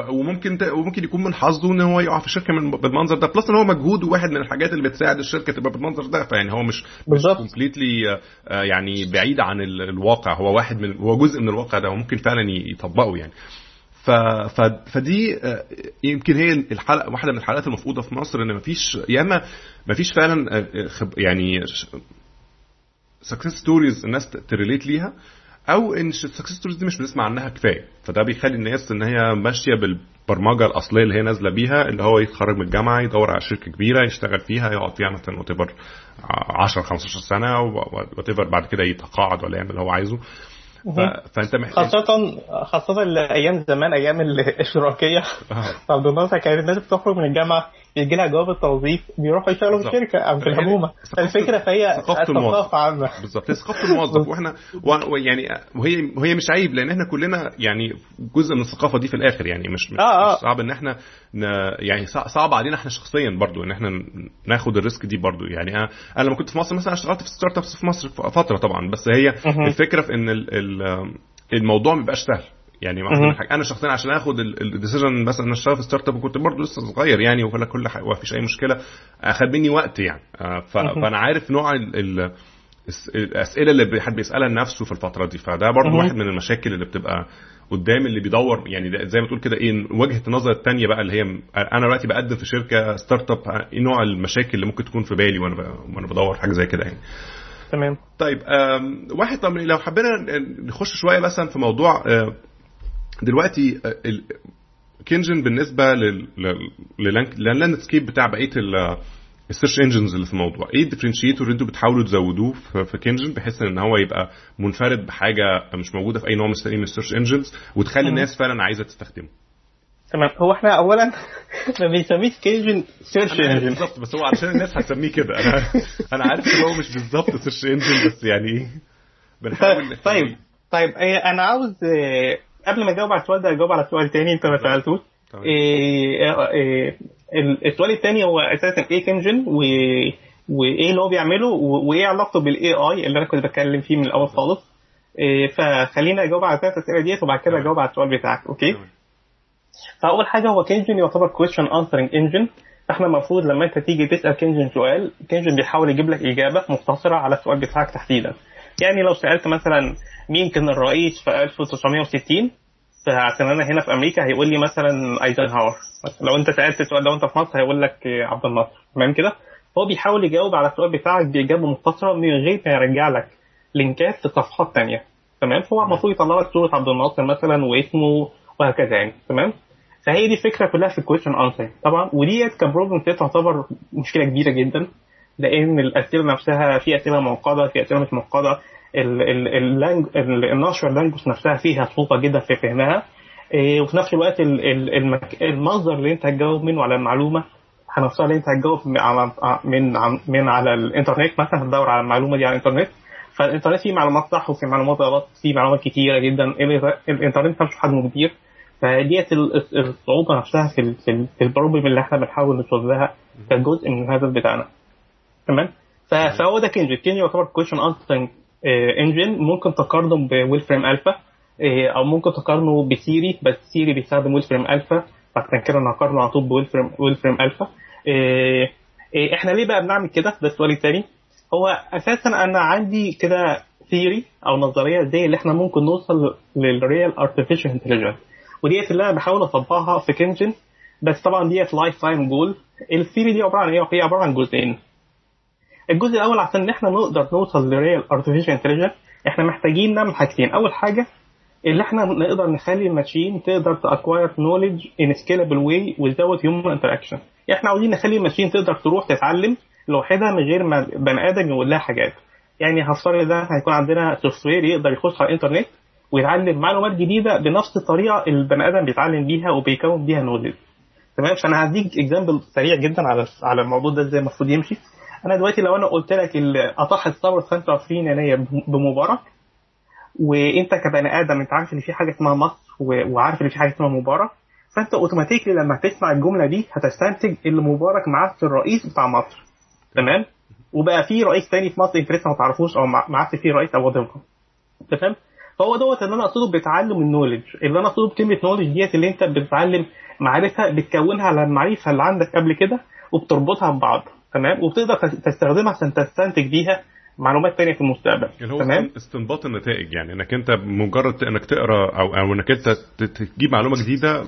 وممكن وممكن يكون من حظه إن هو يقع في شركة من بالمنظر ده. plus إن هو مجهود وواحد من الحاجات اللي بتساعد الشركة تبقى بالمنظر ده. فيعني هو مش بالظبط. completely يعني بعيد عن الواقع. هو واحد من هو جزء من الواقع ده هو ممكن فعلا يطبقه يعني. ف... ف... فدي يمكن هي الحلقة واحدة من الحلقات المفقوده في مصر إن مفيش يا إما مفيش فعلا يعني success stories الناس ت relate ليها أو إن ال success stories دي مش بنسمع عنها كفاية. فده بيخلي الناس إن هي ماشية بالبرمجة الأصلية اللي هي نازلة بيها اللي هو يتخرج من الجامعة يدور على شركة كبيرة يشتغل فيها يقعد فيها مثلا وات 10 15 سنة وات بعد كده يتقاعد ولا يعمل اللي هو عايزه. فأنت محتاج خاصة خاصة أيام زمان أيام الاشتراكية. عبد الناصر كانت الناس بتخرج من الجامعة يجي لها جواب التوظيف بيروحوا يشتغلوا في الشركة أو في الحكومة الفكرة فهي ثقافة عامة. بالظبط ثقافة الموظف. وإحنا يعني وهي وهي مش عيب لأن إحنا كلنا يعني جزء من الثقافة دي في الآخر يعني مش, مش, آه آه. مش صعب إن إحنا يعني صعب علينا إحنا شخصيا برضو إن إحنا ناخد ال risk دي برضو يعني. أنا أنا لما كنت في مصر مثلا اشتغلت في startups في مصر فترة طبعا بس هي الفكرة في إن الموضوع ما بيبقاش سهل. يعني أنا شخصيا عشان آخد ال decision مثلا إن أشتغل في startup وكنت برضه لسه صغير يعني ولا كل حاجة ما فيش أي مشكلة. اخد مني وقت يعني. فأنا عارف نوع ال الأسئلة اللي حد بيسالها لنفسه في الفترة دي. فده برضه واحد من المشاكل اللي بتبقى قدام اللي بيدور. يعني زي ما تقول كده إيه وجهة النظر الثانية بقى اللي هي أنا دلوقتي بقدم في شركة startup إيه نوع المشاكل اللي ممكن تكون في بالي وأنا وأنا بدور حاجة زي كده يعني. تمام. طيب واحد طب لو حبينا نخش شوية مثلا في موضوع آه، دلوقتي آه، Kngine بالنسبة لل landscape بتاع بقية ال- ال search engines اللي في الموضوع. إيه ال differentiator اللي أنتوا بتحاولوا تزودوه في Kngine؟ بحيث ان هو يبقى منفرد بحاجة مش موجودة في أي نوع من التاني من ال search engines وتخلي. الناس فعلا عايزة تستخدمه. تمام. هو إحنا اولا ما بنسميش Kngine search engine بالظبط بس هو علشان الناس هتسميه كده. أنا أنا عارف إن هو مش بالظبط search engine بس يعني إيه؟ بنحاول طيب طيب إيه، أنا عاوز إيه، قبل ما اجاوب على السؤال ده اجاوب على سؤال تاني انت ما سألتوش تمام. إيه، إيه، ال- السؤال الثاني هو أساسا إيه Kngine و وايه اللي هو بيعمله وايه علاقته بال AI اللي أنا كنت بتكلم فيه من الأول خالص إيه، فخلينا أجاوب على الثلاث أسئلة ديت وبعد كده. أجاوب على السؤال بتاعك okay. فأول حاجة هو Kngine يعتبر question answering engine فإحنا المفروض لما أنت تيجي تسأل Kngine سؤال Kngine بيحاول يجيب لك إجابة مختصره على السؤال بتاعك تحديدا يعني لو سألت مثلا مين كان الرئيس في 1960 فعشان أنا هنا في أمريكا هيقول لي مثلا أيزنهاور. لو أنت سألت السؤال ده وانت في مصر هيقول لك عبد الناصر. تمام كده؟ هو بيحاول يجاوب على السؤال بتاعك بإجابة مختصرة من غير ما يرجع لك link ات لصفحات تانية. تمام؟ فهو المفروض يطلع لك صورة عبد الناصر مثلا واسمه وهكذا يعني. تمام؟ فهي دي الفكرة كلها في ال question answer طبعا وديت ك problem تعتبر مشكلة كبيرة جدا. لأن الأسئلة نفسها في أسئلة معقده في أسئلة مش معقده ال natural language نفسها فيها صعوبه جدا في فهمها. إيه، وفي نفس الوقت المصدر اللي أنت هتجاوب منه على المعلومة هنفترض إن أنت هتجاوب من على من من على الإنترنت مثلا هتدور على المعلومة دي على الإنترنت. فالإنترنت فيه معلومات صح وفيه معلومات غلط فيه معلومات كتيرة جدا. ال- الإنترنت نفسه حجمه كبير. فديت ال- الصعوبة نفسها في ال- في ال- في ال problem اللي إحنا بنحاول نوصل لها كجزء من الهدف بتاعنا. تمام؟ فهو ده Kngine Kngine يعتبر question answering engine ممكن تقارنه ب Wolfram Alpha أو ممكن تقارنه ب Siri بس Siri بيستخدم Wolfram Alpha فعشان كده أنا هقارنه على طول ب Wolfram Wolfram Alpha إحنا ليه بقى بنعمل كده؟ ده السؤال التاني هو أساسا أنا عندي كده theory أو نظرية إزاي اللي إحنا ممكن نوصل لل real artificial intelligence وديت اللي أنا بحاول أطبقها في Kngine بس طبعا ديت lifetime goal ال theory دي عبارة عن إيه؟ هي عبارة عن جزئين. الجزء الأول عشان إحنا نقدر نوصل ل real artificial intelligence إحنا محتاجين نعمل حاجتين. أول حاجة اللي إحنا نقدر نخلي ال machine تقدر ت acquire knowledge in scalable way without human interaction. إحنا عاوزين نخلي ال machine تقدر تروح تتعلم لوحدها من غير ما بني آدم يقول لها حاجات. يعني هفترض ده هيكون عندنا software يقدر يخش على الإنترنت ويتعلم معلومات جديدة بنفس الطريقة اللي البني آدم بيتعلم بيها وبيكون بيها knowledge تمام؟ فأنا هديك example سريع جدا على على الموضوع ده إزاي المفروض يمشي. أنا دلوقتي لو أنا قلت لك اطاحت ثوره 25 يناير بمبارك وأنت كبني آدم أنت عارف إن في حاجة اسمها مصر وعارف إن في حاجة اسمها مبارك فأنت automatically لما تسمع الجملة دي هتستنتج إن مبارك ما عادش الرئيس بتاع مصر. تمام؟ وبقى في رئيس تاني في مصر أنت لسه ما تعرفوش أو ما ما عادش في رئيس أو what تمام؟ فهو دوت اللي أنا أقصده بتعلم النولج اللي أنا أقصده بكلمة نولج ديت اللي أنت بتتعلم معرفة بتكونها على المعرفه اللي عندك قبل كده وبتربطها ببعض. تمام؟ وبتقدر تس- تستخدمها عشان تستنتج بيها معلومات تانية في المستقبل. اللي هو تمام؟ استنباط النتائج يعني إنك أنت مجرد إنك تقرأ أو أو إنك أنت تجيب معلومة جديدة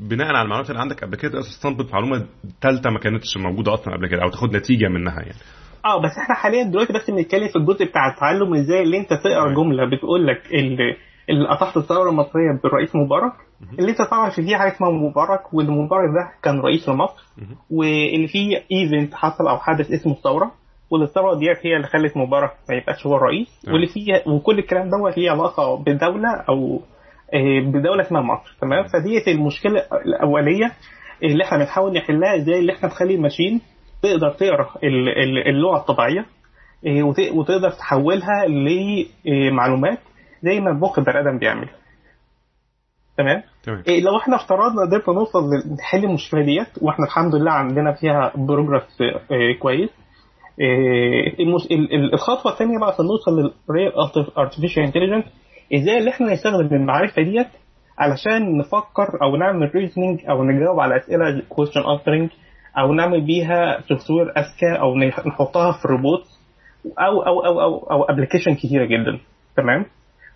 بناء على المعلومات اللي عندك قبل كده تقدر تستنبط معلومة ثالثه ما كانتش موجودة أصلا قبل كده أو تاخد نتيجة منها يعني. آه بس إحنا حاليا دلوقتي بس بنتكلم في الجزء بتاع التعلم إزاي اللي أنت تقرأ. جملة بتقول لك اللي اللي اطاحت الثورة المصرية بالرئيس مبارك؟ اللي انت تعرف ان في حاجة اسمها مبارك وان مبارك ده كان رئيس لمصر. وإن في ايفنت حصل أو حدث اسمه الثورة والثورة ديت هي اللي خلت مبارك ما يبقاش هو الرئيس. تمام. واللي فيها وكل الكلام دوت ليه علاقة بدولة أو آه، بدولة اسمها مصر. تمام؟ فديت المشكلة الأولية اللي إحنا بنحاول نحلها إزاي؟ اللي إحنا نخلي ال machine تقدر تقرأ ال- ال- اللغة الطبيعية وت- وتقدر تحولها لمعلومات زي ما المخ البني آدم بيعمل. تمام؟ تمام. إيه، لو إحنا افترضنا قدرنا نوصل نحل المشكلة ديت وإحنا الحمد لله عندنا فيها progress إيه، كويس إيه، الخطوة الثانية بقى عشان نوصل لل real artificial intelligence إزاي اللي إحنا نستخدم المعرفة ديت علشان نفكر أو نعمل reasoning أو نجاوب على أسئلة question answering أو نعمل بيها software أذكى أو نح- نحطها في الروبوت أو أو أو أو أو application كتيرة جدا. تمام؟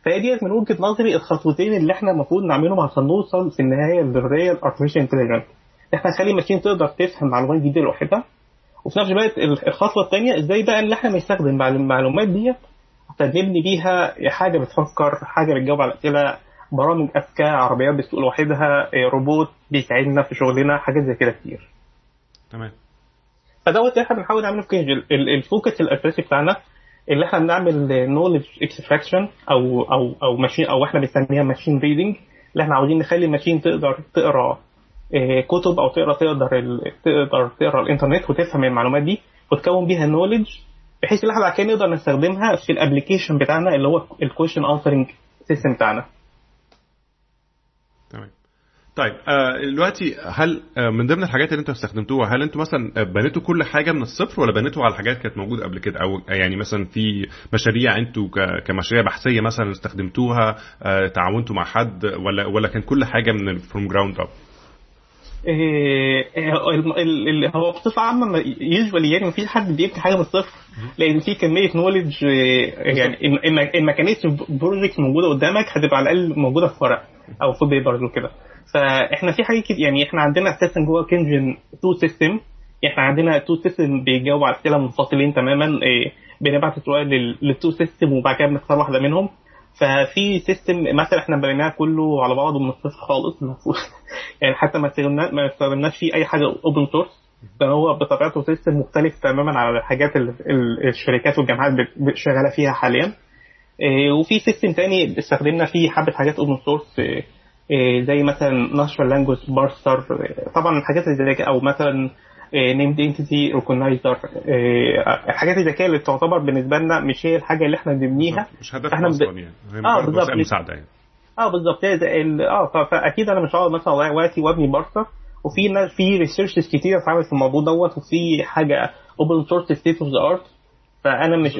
فهي ديت من وجهة نظري الخطوتين اللي إحنا المفروض نعملهم عشان نوصل في النهاية لل real artificial intelligence إحنا نخلي ال machine تقدر تفهم معلومات جديدة لوحدها. وفي نفس الوقت الخطوة الثانية إزاي بقى ان إحنا نستخدم المعلومات ديت نبني بيها حاجة بتفكر حاجة بتجاوب على أسئلة برامج أذكى عربيات بتسوق لوحدها روبوت بيساعدنا في شغلنا حاجات زي كده كتير. تمام. فدوت إحنا بنحاول نعمله في Kngine ال focus الأساسي بتاعنا اللي إحنا بنعمل knowledge extraction أو أو أو machine أو إحنا بنسميها machine reading اللي إحنا عاوزين نخلي ال machine تقدر تقرأ كتب أو تقرا تقدر تقدر تقرأ الإنترنت وتفهم المعلومات دي وتكون بيها knowledge بحيث إن إحنا بعد كده نقدر نستخدمها في ال application بتاعنا اللي هو ال question answering system بتاعنا. طيب دلوقتي هل من ضمن الحاجات اللي أنتوا استخدمتوها هل أنتوا مثلا بنيتوا كل حاجة من الصفر ولا بنيتوا على حاجات كانت موجوده قبل كده أو يعني مثلا في مشاريع أنتوا كمشاريع بحثيه مثلا استخدمتوها تعاونتوا مع حد ولا ولا كان كل حاجة من from ground up هو بصفه عامه usually يعني مفيش حد بيبني حاجة من الصفر لأن في كميه knowledge يعني ان ما كانتش project موجوده قدامك هتبقى على الاقل موجوده في ورق أو في papers وكده فإحنا في حاجات يعني إحنا عندنا أساسا جوه Kngine two system إحنا عندنا two system بيجاوب على أسئلة منفصلين تماما بنبعت السؤال لل two system وبعد كده بنختار واحدة منهم. ففي system مثلا إحنا بنيناه كله على بعضه من الصفر خالص يعني حتى ما استخدمناش ما استخدمناش فيه أي حاجة open source فهو بطبيعته system مختلف تماما على الحاجات اللي الشركات والجامعات شغالة فيها حاليا. وفي system تاني استخدمنا فيه حبة حاجات open source زي مثلا natural language parser طبعا الحاجات اللي زي كده أو مثلا named entity recognizer الحاجات الذكيه اللي تعتبر بالنسبة لنا مش هي الحاجة اللي إحنا بنبنيها. مش هدف إحنا أصلا يعني. آه بالظبط. مساعدة يعني. آه بالظبط. آه فأكيد أنا مش هقعد مثلا أضيع وقتي وأبني parser وفي ناس في researches كتير اتعملت في الموضوع دوت وفي حاجة open source state of the art فأنا مش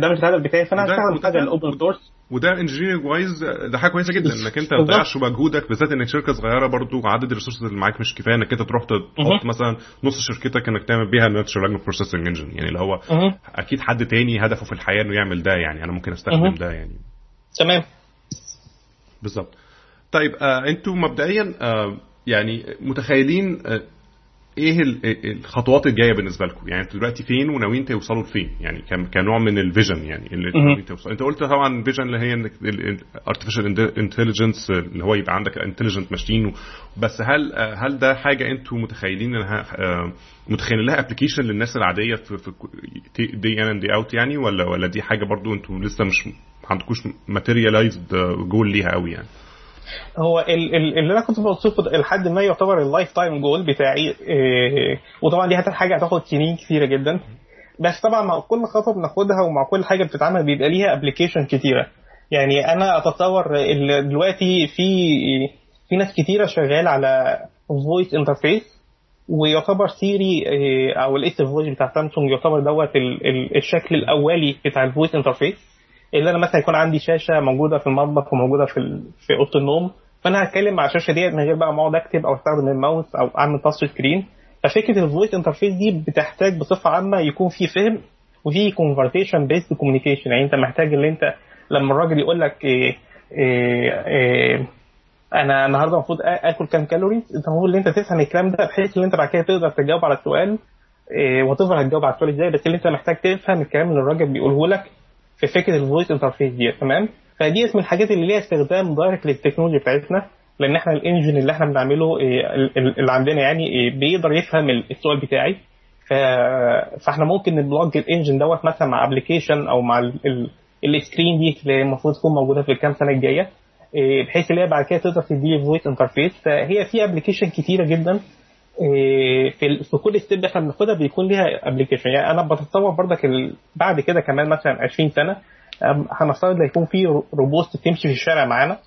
ده مش الهدف بتاعي فأنا هستخدم حاجة ال open source وده engineering wise ده حاجة كويسة جدا إنك أنت ما تضيعش مجهودك بالذات إنك شركة صغيرة برضو عدد ال resources اللي معاك مش كفاية إنك أنت تروح تحط مثلا نص شركتك إنك تعمل بيها natural language processing engine يعني اللي هو أكيد حد تاني هدفه في الحياة إنه يعمل ده يعني أنا ممكن أستخدم ده يعني. تمام. بالظبط. طيب آه أنتوا مبدئيا آه يعني متخيلين آه إيه الخطوات الجاية بالنسبة لكم؟ يعني أنتوا دلوقتي فين وناويين توصلوا لفين؟ يعني كنوع من ال vision يعني اللي ناويين توصلوا أنت قلت طبعا vision اللي هي ال artificial intelligence اللي هو يبقى عندك intelligent machine بس هل هل ده حاجة أنتوا متخيلين إنها متخيلين لها application للناس العادية في, في day in day out يعني؟ ولا ولا دي حاجة برضو أنتوا لسه مش ما عندكوش materialized goal ليها قوي يعني؟ هو اللي أنا كنت بوصفه لحد ما يعتبر ال lifetime goal بتاعي إيه وطبعا دي حاجة هتاخد سنين كثيره جدا. بس طبعا مع كل خطوة بناخدها ومع كل حاجة بتتعمل بيبقى ليها application كتيرة. يعني أنا أتصور دلوقتي في في ناس كتيرة شغال على voice interface ويعتبر Siri أو ال S Voice بتاع سامسونج يعتبر دوت الشكل الأولي بتاع ال voice interface اللي أنا مثلا يكون عندي شاشة موجودة في المطبخ وموجودة في. في أوضة النوم فأنا هتكلم على الشاشة ديت من غير بقى ما أقعد أكتب أو أستخدم الماوس أو أعمل touch screen ففكرة ال voice interface دي بتحتاج بصفة عامة يكون في فهم وفي conversation based communication يعني أنت محتاج إن أنت لما الراجل يقول لك إيه إيه إيه أنا النهارده المفروض آكل كام calories أنت المفروض إن أنت تفهم الكلام ده بحيث إن أنت بعد كده تقدر تجاوب على السؤال إيه وتفضل هتجاوب على السؤال إزاي بس اللي أنت محتاج تفهم الكلام اللي الراجل بيقوله لك. في فكرة ال voice interface دي تمام؟ فدي من الحاجات اللي ليها استخدام direct للتكنولوجيا بتاعتنا لأن إحنا ال engine اللي إحنا بنعمله اللي عندنا يعني بيقدر يفهم السؤال بتاعي. فإحنا ممكن ن plug ال engine دوت مثلا مع application أو مع ال screen دي اللي المفروض تكون موجودة في الكام سنة الجاية بحيث ان هي بعد كده تقدر تدي voice interface فهي في applications كتيرة جدا في في كل step إحنا بناخدها بيكون ليها application يعني أنا بتصور برضك بعد كده كمان مثلا 20 سنة هنفترض يكون في robots تمشي في الشارع معانا.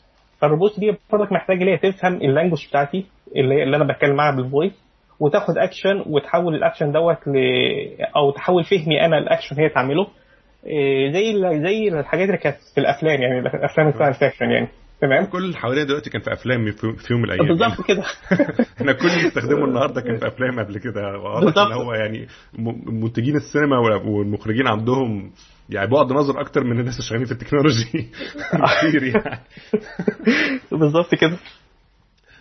فال robots دي برضك محتاج اللي هي تفهم ال language بتاعتي اللي, اللي أنا بتكلم معاها بال voice وتاخد اكشن وتحول الاكشن دوت ل أو تحول فهمي أنا الاكشن هي تعمله. زي زي الحاجات اللي كانت في الأفلام يعني الأفلام ال science fiction يعني. تمام؟ كل اللي حوالينا دلوقتي كان في أفلام في يوم من الأيام. بالظبط كده. إحنا كل اللي بنستخدمه النهارده كان في أفلام قبل كده. واضح إن هو يعني منتجين السينما والمخرجين عندهم يعني بعد نظر أكتر من الناس اللي شغالين في التكنولوجي كتير يعني. بالظبط كده.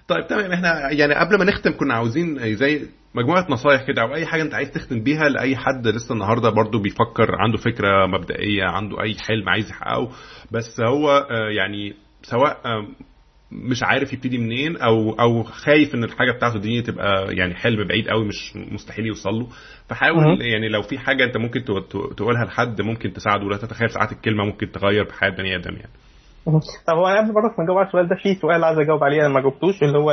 طيب تمام. إحنا يعني قبل ما نختم كنا عاوزين زي مجموعة نصايح كده أو أي حاجة أنت عايز تختم بيها لأي حد لسه النهارده برضو بيفكر عنده فكرة مبدئية عنده أي حلم عايز يحققه. بس هو آه، يعني سواء آه، مش عارف يبتدي منين أو أو خايف إن الحاجة بتاعته دي تبقى يعني حلم بعيد قوي مش مستحيل يوصل له. فحاول. يعني لو في حاجة أنت ممكن تقولها لحد ممكن تساعده. ولا تتخيل ساعات الكلمة ممكن تغير في حياة بني آدم يعني. طب هو قبل برضك ما اجاوب على السؤال ده في سؤال عايز أجاوب عليه أنا ما جاوبتوش اللي هو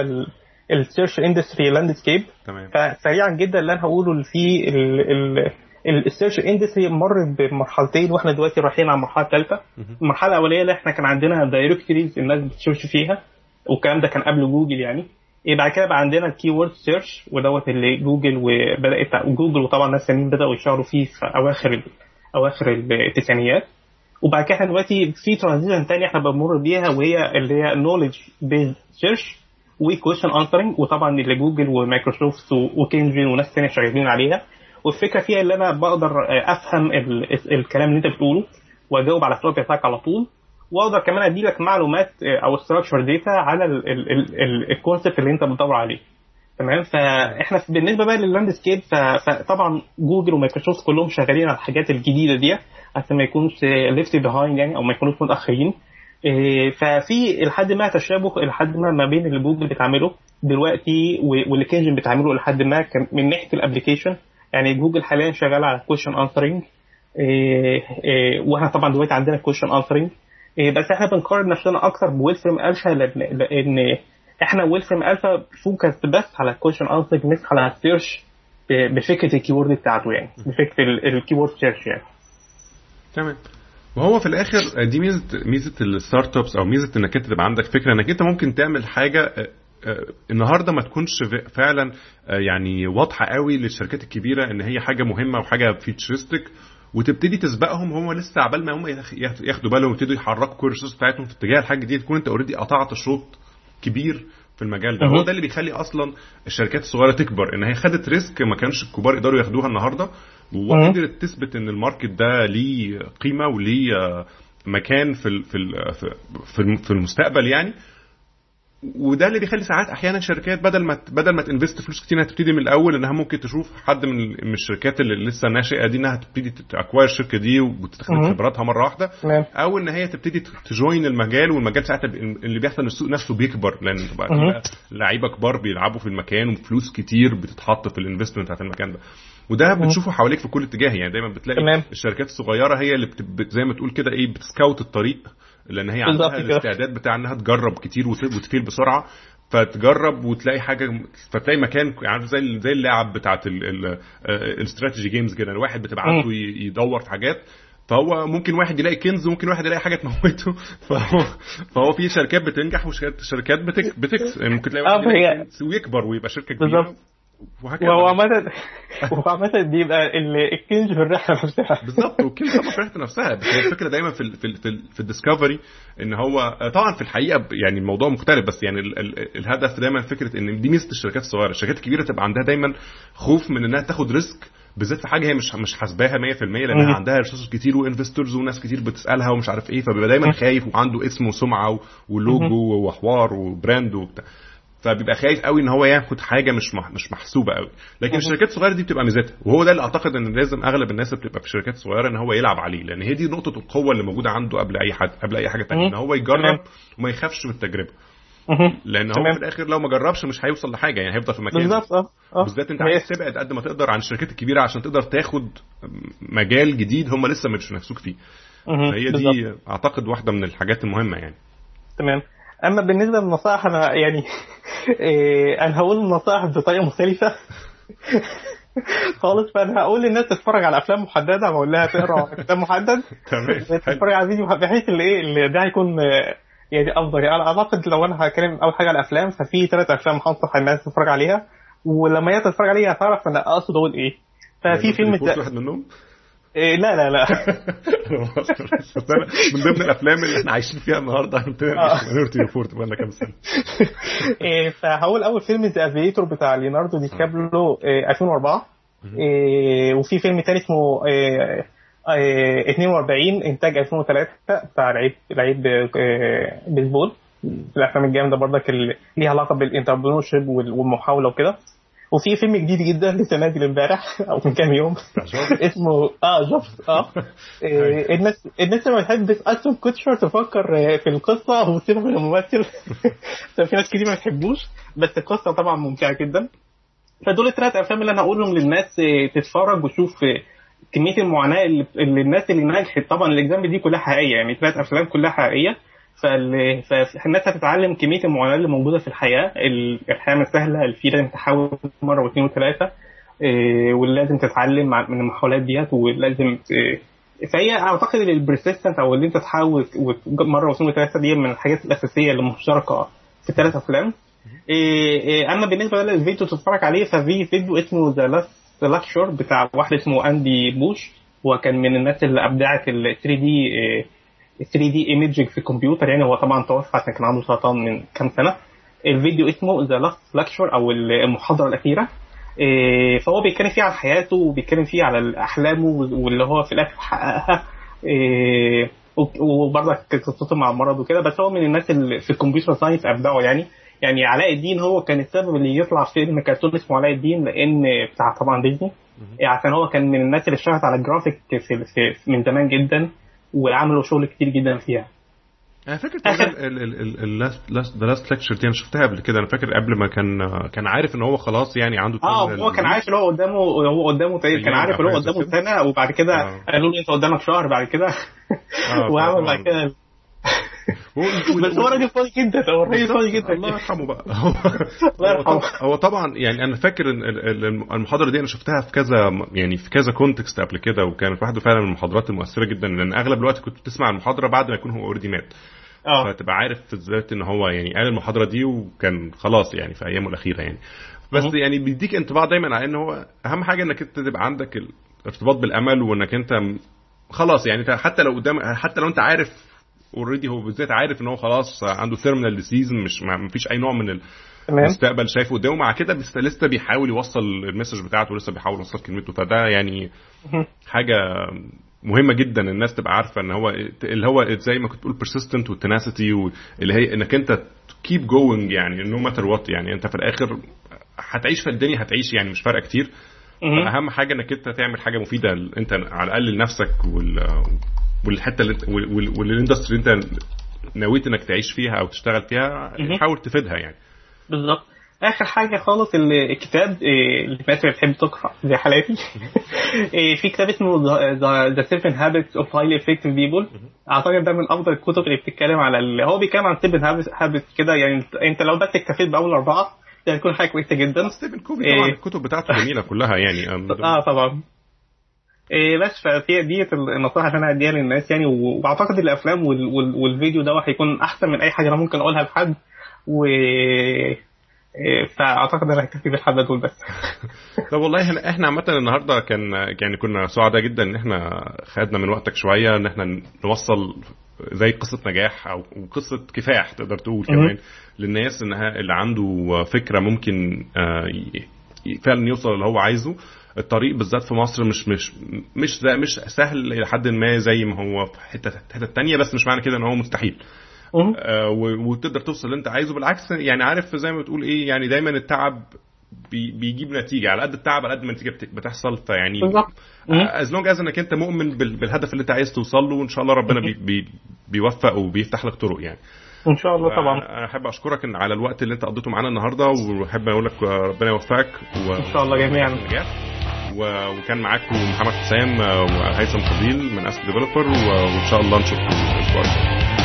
ال search industry landscape تمام. فسريعا جدا اللي أنا هقوله اللي في ال search industry مر بمرحلتين وإحنا دلوقتي رايحين على المرحله الثالثه المرحلة الأولية اللي إحنا كان عندنا directories الناس بت search فيها والكلام ده كان قبل جوجل يعني. إيه بعد كده بقى عندنا ال keyword search ودوت اللي جوجل وبدأت جوجل وطبعا ناس تانيين بدأوا يشتغلوا فيه في أواخر ال- أواخر التسعينيات. وبعد كده إحنا دلوقتي في transition تاني إحنا بنمر بيها وهي اللي هي knowledge base search و question answering وطبعا اللي جوجل ومايكروسوفت وكينجن وناس تانية شغالين عليها. والفكرة فيها اللي أنا بقدر أفهم ال- الكلام اللي أنت بتقوله وأجاوب على السؤال بتاعك على طول وأقدر كمان ادي لك معلومات أو structured data على ال concept اللي أنت بتدور عليه. تمام؟ فإحنا بالنسبة بقى لل landscape فطبعا جوجل ومايكروسوفت كلهم شغالين على الحاجات الجديدة دي عشان ما يكونوش left behind يعني أو ما يكونوش متأخرين. إيه، ففي لحد ما تشابه لحد ما ما بين اللي جوجل بتعمله دلوقتي واللي كينجن بتعمله لحد ما من ناحية ال application يعني جوجل حاليا شغال على question answering وإحنا طبعا دلوقتي عندنا question answering بس إحنا بنقارن نفسنا أكتر ب Wolfram Alpha لأن إحنا Wolfram Alpha focus بس على ال question answering مش على ال search بفكرة ال keyword بتاعته يعني بفكرة ال keyword search يعني. تمام. وهو في الآخر دي ميزه ميزة ال startups أو ميزة إنك أنت تبقى عندك فكرة إنك أنت ممكن تعمل حاجة النهارده ما تكونش فعلا آه، يعني واضحة قوي للشركات الكبيرة إن هي حاجة مهمة وحاجة futuristic وتبتدي تسبقهم هم لسه عبال ما هم ياخ- ياخ- ياخدوا بالهم ويبتدوا يحركوا كل ال resources بتاعتهم في اتجاه الحاجة دي تكون أنت already قطعت شوط كبير في المجال ده. هو ده اللي بيخلي أصلا الشركات الصغيرة تكبر. إن هي خدت risk ما كانش الكبار يقدروا ياخدوها النهارده وقدرت تثبت إن ال market ده ليه قيمة وليه آه، مكان في في في المستقبل يعني. وده اللي بيخلي ساعات أحيانا شركات بدل ما بدل ما ت invest فلوس كتير إنها تبتدي من الأول إنها ممكن تشوف حد من من الشركات اللي لسه ناشئة دي إنها تبتدي ت acquire الشركة دي وتستخدم. خبراتها مرة واحدة أو إن هي تبتدي ت join المجال والمجال ساعتها بي- اللي بيحصل إن السوق نفسه بيكبر لأن. تبقى لعيبة كبار بيلعبوا في المكان وفلوس كتير بتتحط في ال investment بتاعت المكان ده وده بتشوفه حواليك في كل اتجاه يعني دايما بتلاقي تمام. الشركات الصغيرة هي اللي. بت- زي ما تقول كده إيه بت scout الطريق لأن هي عندها. الاستعداد بتاع انها تجرب كتير وت- وت fail بسرعة فتجرب وتلاقي حاجة فتلاقي مكان عارف زي زي اللعب بتاعت ال strategy games كده الواحد بتبعته مم. ي- يدور في حاجات فهو ممكن واحد يلاقي كنز وممكن واحد يلاقي حاجة تموته فهو فهو في شركات بتنجح وشركات بتك بتكس ممكن تلاقي واحد آه، كنز ويكبر ويبقى شركة كبيرة بالظبط. وهكذا وهو عامة وهو عامة بيبقى ال- الكنج في الرحلة نفسها. بالظبط والكلمة طبعا في ريحه نفسها. بس هي الفكرة دايما في ال في ال في, ال في ال discovery إن هو طبعا في الحقيقة يعني الموضوع مختلف بس يعني ال ال الهدف دايما فكرة إن دي ميزة الشركات الصغيرة. الشركات الكبيرة تبقى عندها دايما خوف من إنها تاخد risk بالذات في حاجة هي مش مش حاسباها 100% لأنها. عندها resources كتير و investors وناس كتير بتسألها ومش عارف إيه فبيبقى دايما خايف وعنده اسم وسمعة ولوجو وحوار و brand وبتاع. فبيبقى خايف قوي إن هو ياخد حاجة مش مح- مش محسوبة قوي. لكن الشركات الصغيرة دي بتبقى ميزتها. وهو ده اللي أعتقد إن لازم أغلب الناس اللي بتبقى في الشركات الصغيرة إن هو يلعب عليه. لأن هي دي نقطة القوة اللي موجودة عنده قبل أي حد قبل أي حاجة ثانية. إن هو يجرب. وما يخافش من التجربة. لأن هو. في الآخر لو ما جربش مش هيوصل لحاجة. يعني هيفضل في مكانه. بالظبط. أه. أه. بالذات أنت عايز تبعد قد ما تقدر عن الشركات الكبيرة عشان تقدر تاخد مجال جديد هم لسه مش نفسوك فيه. فهي. دي أعتقد واحدة من الحاجات المهمة يعني. تمام. أما بالنسبة للنصائح أنا يعني إيه أنا هقول النصائح بطريقة مختلفة خالص. فأنا هقول للناس تتفرج على أفلام محددة واقول لها تقرأ كتاب محدد. تمام تتفرج على فيديو بحيث اللي إيه اللي ده هيكون يعني أفضل. يعني أنا أعتقد لو أنا هتكلم أول حاجة على الأفلام ففي ثلاث أفلام هنصح الناس تتفرج عليها. ولما هي تتفرج عليها هتعرف أنا أقصد أقول إيه. ففي فيلم ريبورت واحد منهم؟ إيه لا لا لا. من ضمن الأفلام اللي إحنا عايشين فيها النهارده آه. Minority Report بقالنا كام سنة. إيه، فهقول أول فيلم The Aviator بتاع ليوناردو دي إيه، 2004 إيه، وفي فيلم تاني اسمه إيه، إيه، 42 إنتاج 2003 بتاع لعيب لعيب إيه، بيسبول. الأفلام الجامدة برضك اللي ليها علاقة بال entrepreneurship والمحاولة وكده. وفي فيلم جديد جدا لسه نازل امبارح أو من كام يوم. اسمه آه Jobs آه. إيه، الناس الناس اللي ما بتحبش أصلا كوتشر تفكر آه، في القصة وتسيبها من الممثل. في ناس كتير ما بتحبوش بس القصة طبعا ممتعة جدا. فدول الثلاث أفلام اللي أنا أقولهم للناس آه، تتفرج وشوف آه، كمية المعاناة اللي, الناس اللي نجحت. طبعا الإكزام دي كلها حقيقية يعني ثلاث أفلام كلها حقيقية. فالناس هتتعلم كمية المعاناة اللي موجودة في الحياة. الحياة مش سهلة في لازم تحاول مرة واثنين وثلاثة إيه، ولازم تتعلم من المحاولات ديت ولازم فهي أعتقد ال persistent أو اللي أنت تحاول مرة واثنين وثلاثة دي من الحاجات الأساسية اللي مشتركة في الثلاث أفلام. إيه، أما بالنسبة للفيديو تتفرج عليه ففي فيديو اسمه The Last Lecture بتاع واحد اسمه راندي بوش وكان من الناس اللي أبدعت ال 3D 3D imaging في الكمبيوتر يعني هو طبعا توفى عشان كان عنده سرطان من كام سنة. الفيديو اسمه The Last Lecture أو المحاضرة الأخيرة. إيه، فهو بيتكلم فيه عن حياته وبيتكلم فيه على احلامه واللي هو في الآخر حققها. إيه، وبرضك قصته مع المرض وكده. بس هو من الناس اللي في ال computer science أبدعوا يعني. يعني علاء الدين هو كان السبب اللي يطلع فيلم كرتون اسمه علاء الدين لأن بتاع طبعا ديزني. عشان هو كان من الناس اللي اشتغلت على الجرافيك في, في من زمان جدا. وعملوا شغل كتير جدا فيها. أنا فاكر The Last Lecture دي أنا شفتها قبل كده. أنا فاكر قبل ما كان كان عارف إن هو خلاص يعني عنده آه هو كان عارف إن هو قدامه هو قدامه كان عارف إن هو قدامه سنة وبعد كده آه. قالوا له أنت قدامك شهر بعد كده. آه، وعمل بعد كده. بس هو راجل فظيع جدا هو راجل فظيع جدا. الله يرحمه بقى. الله يرحمه. هو طبعا يعني أنا فاكر إن المحاضرة دي أنا شفتها في كذا يعني في كذا context قبل كده وكانت واحدة فعلا من المحاضرات المؤثرة جدا لأن أغلب الوقت كنت بتسمع المحاضرة بعد ما يكون هو already مات. آه. فتبقى عارف في الذات إن هو يعني قال المحاضرة دي وكان خلاص يعني في أيامه الأخيرة يعني. بس أوه. يعني بيديك انطباع دايما على إن هو أهم حاجة إنك أنت تبقى عندك الارتباط بالأمل وإنك أنت خلاص يعني حتى لو قدام حتى لو أنت عارف already هو بالذات عارف إن هو خلاص عنده terminal disease مش ما فيش أي نوع من المستقبل شايفه قدامه. مع كده لسه بيحاول يوصل ال message بتاعته لسه بيحاول يوصل كلمته. فده يعني حاجة مهمة جدا الناس تبقى عارفة إن هو اللي هو زي ما كنت بتقول persistent وال tenacity واللي هي إنك أنت keep going يعني no matter what يعني. أنت في الآخر هتعيش في الدنيا هتعيش يعني مش فارقة كتير. أهم حاجة إنك أنت تعمل حاجة مفيدة أنت على الأقل لنفسك وال والحتة اللي وال industry اللي انت نويت انك تعيش فيها أو تشتغل فيها حاول تفيدها يعني. بالظبط. آخر حاجة خالص الكتاب إيه، اللي الناس اللي بتحب تقرأ زي حالاتي. إيه، في كتاب اسمه The Seven Habits of Highly Effective People أعتقد ده من أفضل الكتب اللي بتتكلم على اللي هو بيتكلم عن seven habits كده. يعني انت لو بس اكتفيت بأول أربعة ده هيكون حاجة كويسة جدا. ستيفن كوفي طبعا إيه. الكتب بتاعته جميلة كلها يعني. آه طبعا. إيه بس ففي ديت النصائح اللي أنا اديها للناس يعني وأعتقد الأفلام والفيديو ده هيكون أحسن من أي حاجة أنا ممكن أقولها لحد و فأعتقد أنا هكتفي بالحبه دول بس. طب والله إحنا عامة النهارده كان يعني كنا سعداء جدا إن إحنا خدنا من وقتك شوية إن إحنا نوصل زي قصة نجاح أو قصة كفاح تقدر تقول كمان للناس إنها اللي عنده فكرة ممكن آه، فعلا يوصل اللي هو عايزه. الطريق بالذات في مصر مش مش مش مش سهل إلى حد ما زي ما هو في حتة حتة تانية بس مش معنى كده إن هو مستحيل. آه وتقدر توصل اللي أنت عايزه. بالعكس يعني عارف زي ما بتقول إيه يعني دايما التعب بي بيجيب نتيجة. على قد التعب على قد ما النتيجه بتحصل فيعني as long as إنك أنت مؤمن بالهدف اللي أنت عايز توصل له وإن شاء الله ربنا بي بي بيوفق وبيفتح لك طرق يعني. إن شاء الله طبعا. أنا أحب أشكرك على الوقت اللي أنت قضيته معانا النهارده وأحب أقول لك ربنا يوفقك و... إن شاء الله جميعا. وكان معاكم محمد حسام وهيثم فضيل من Ask Developer وإن شاء الله نشوفكم الأسبوع الجاي.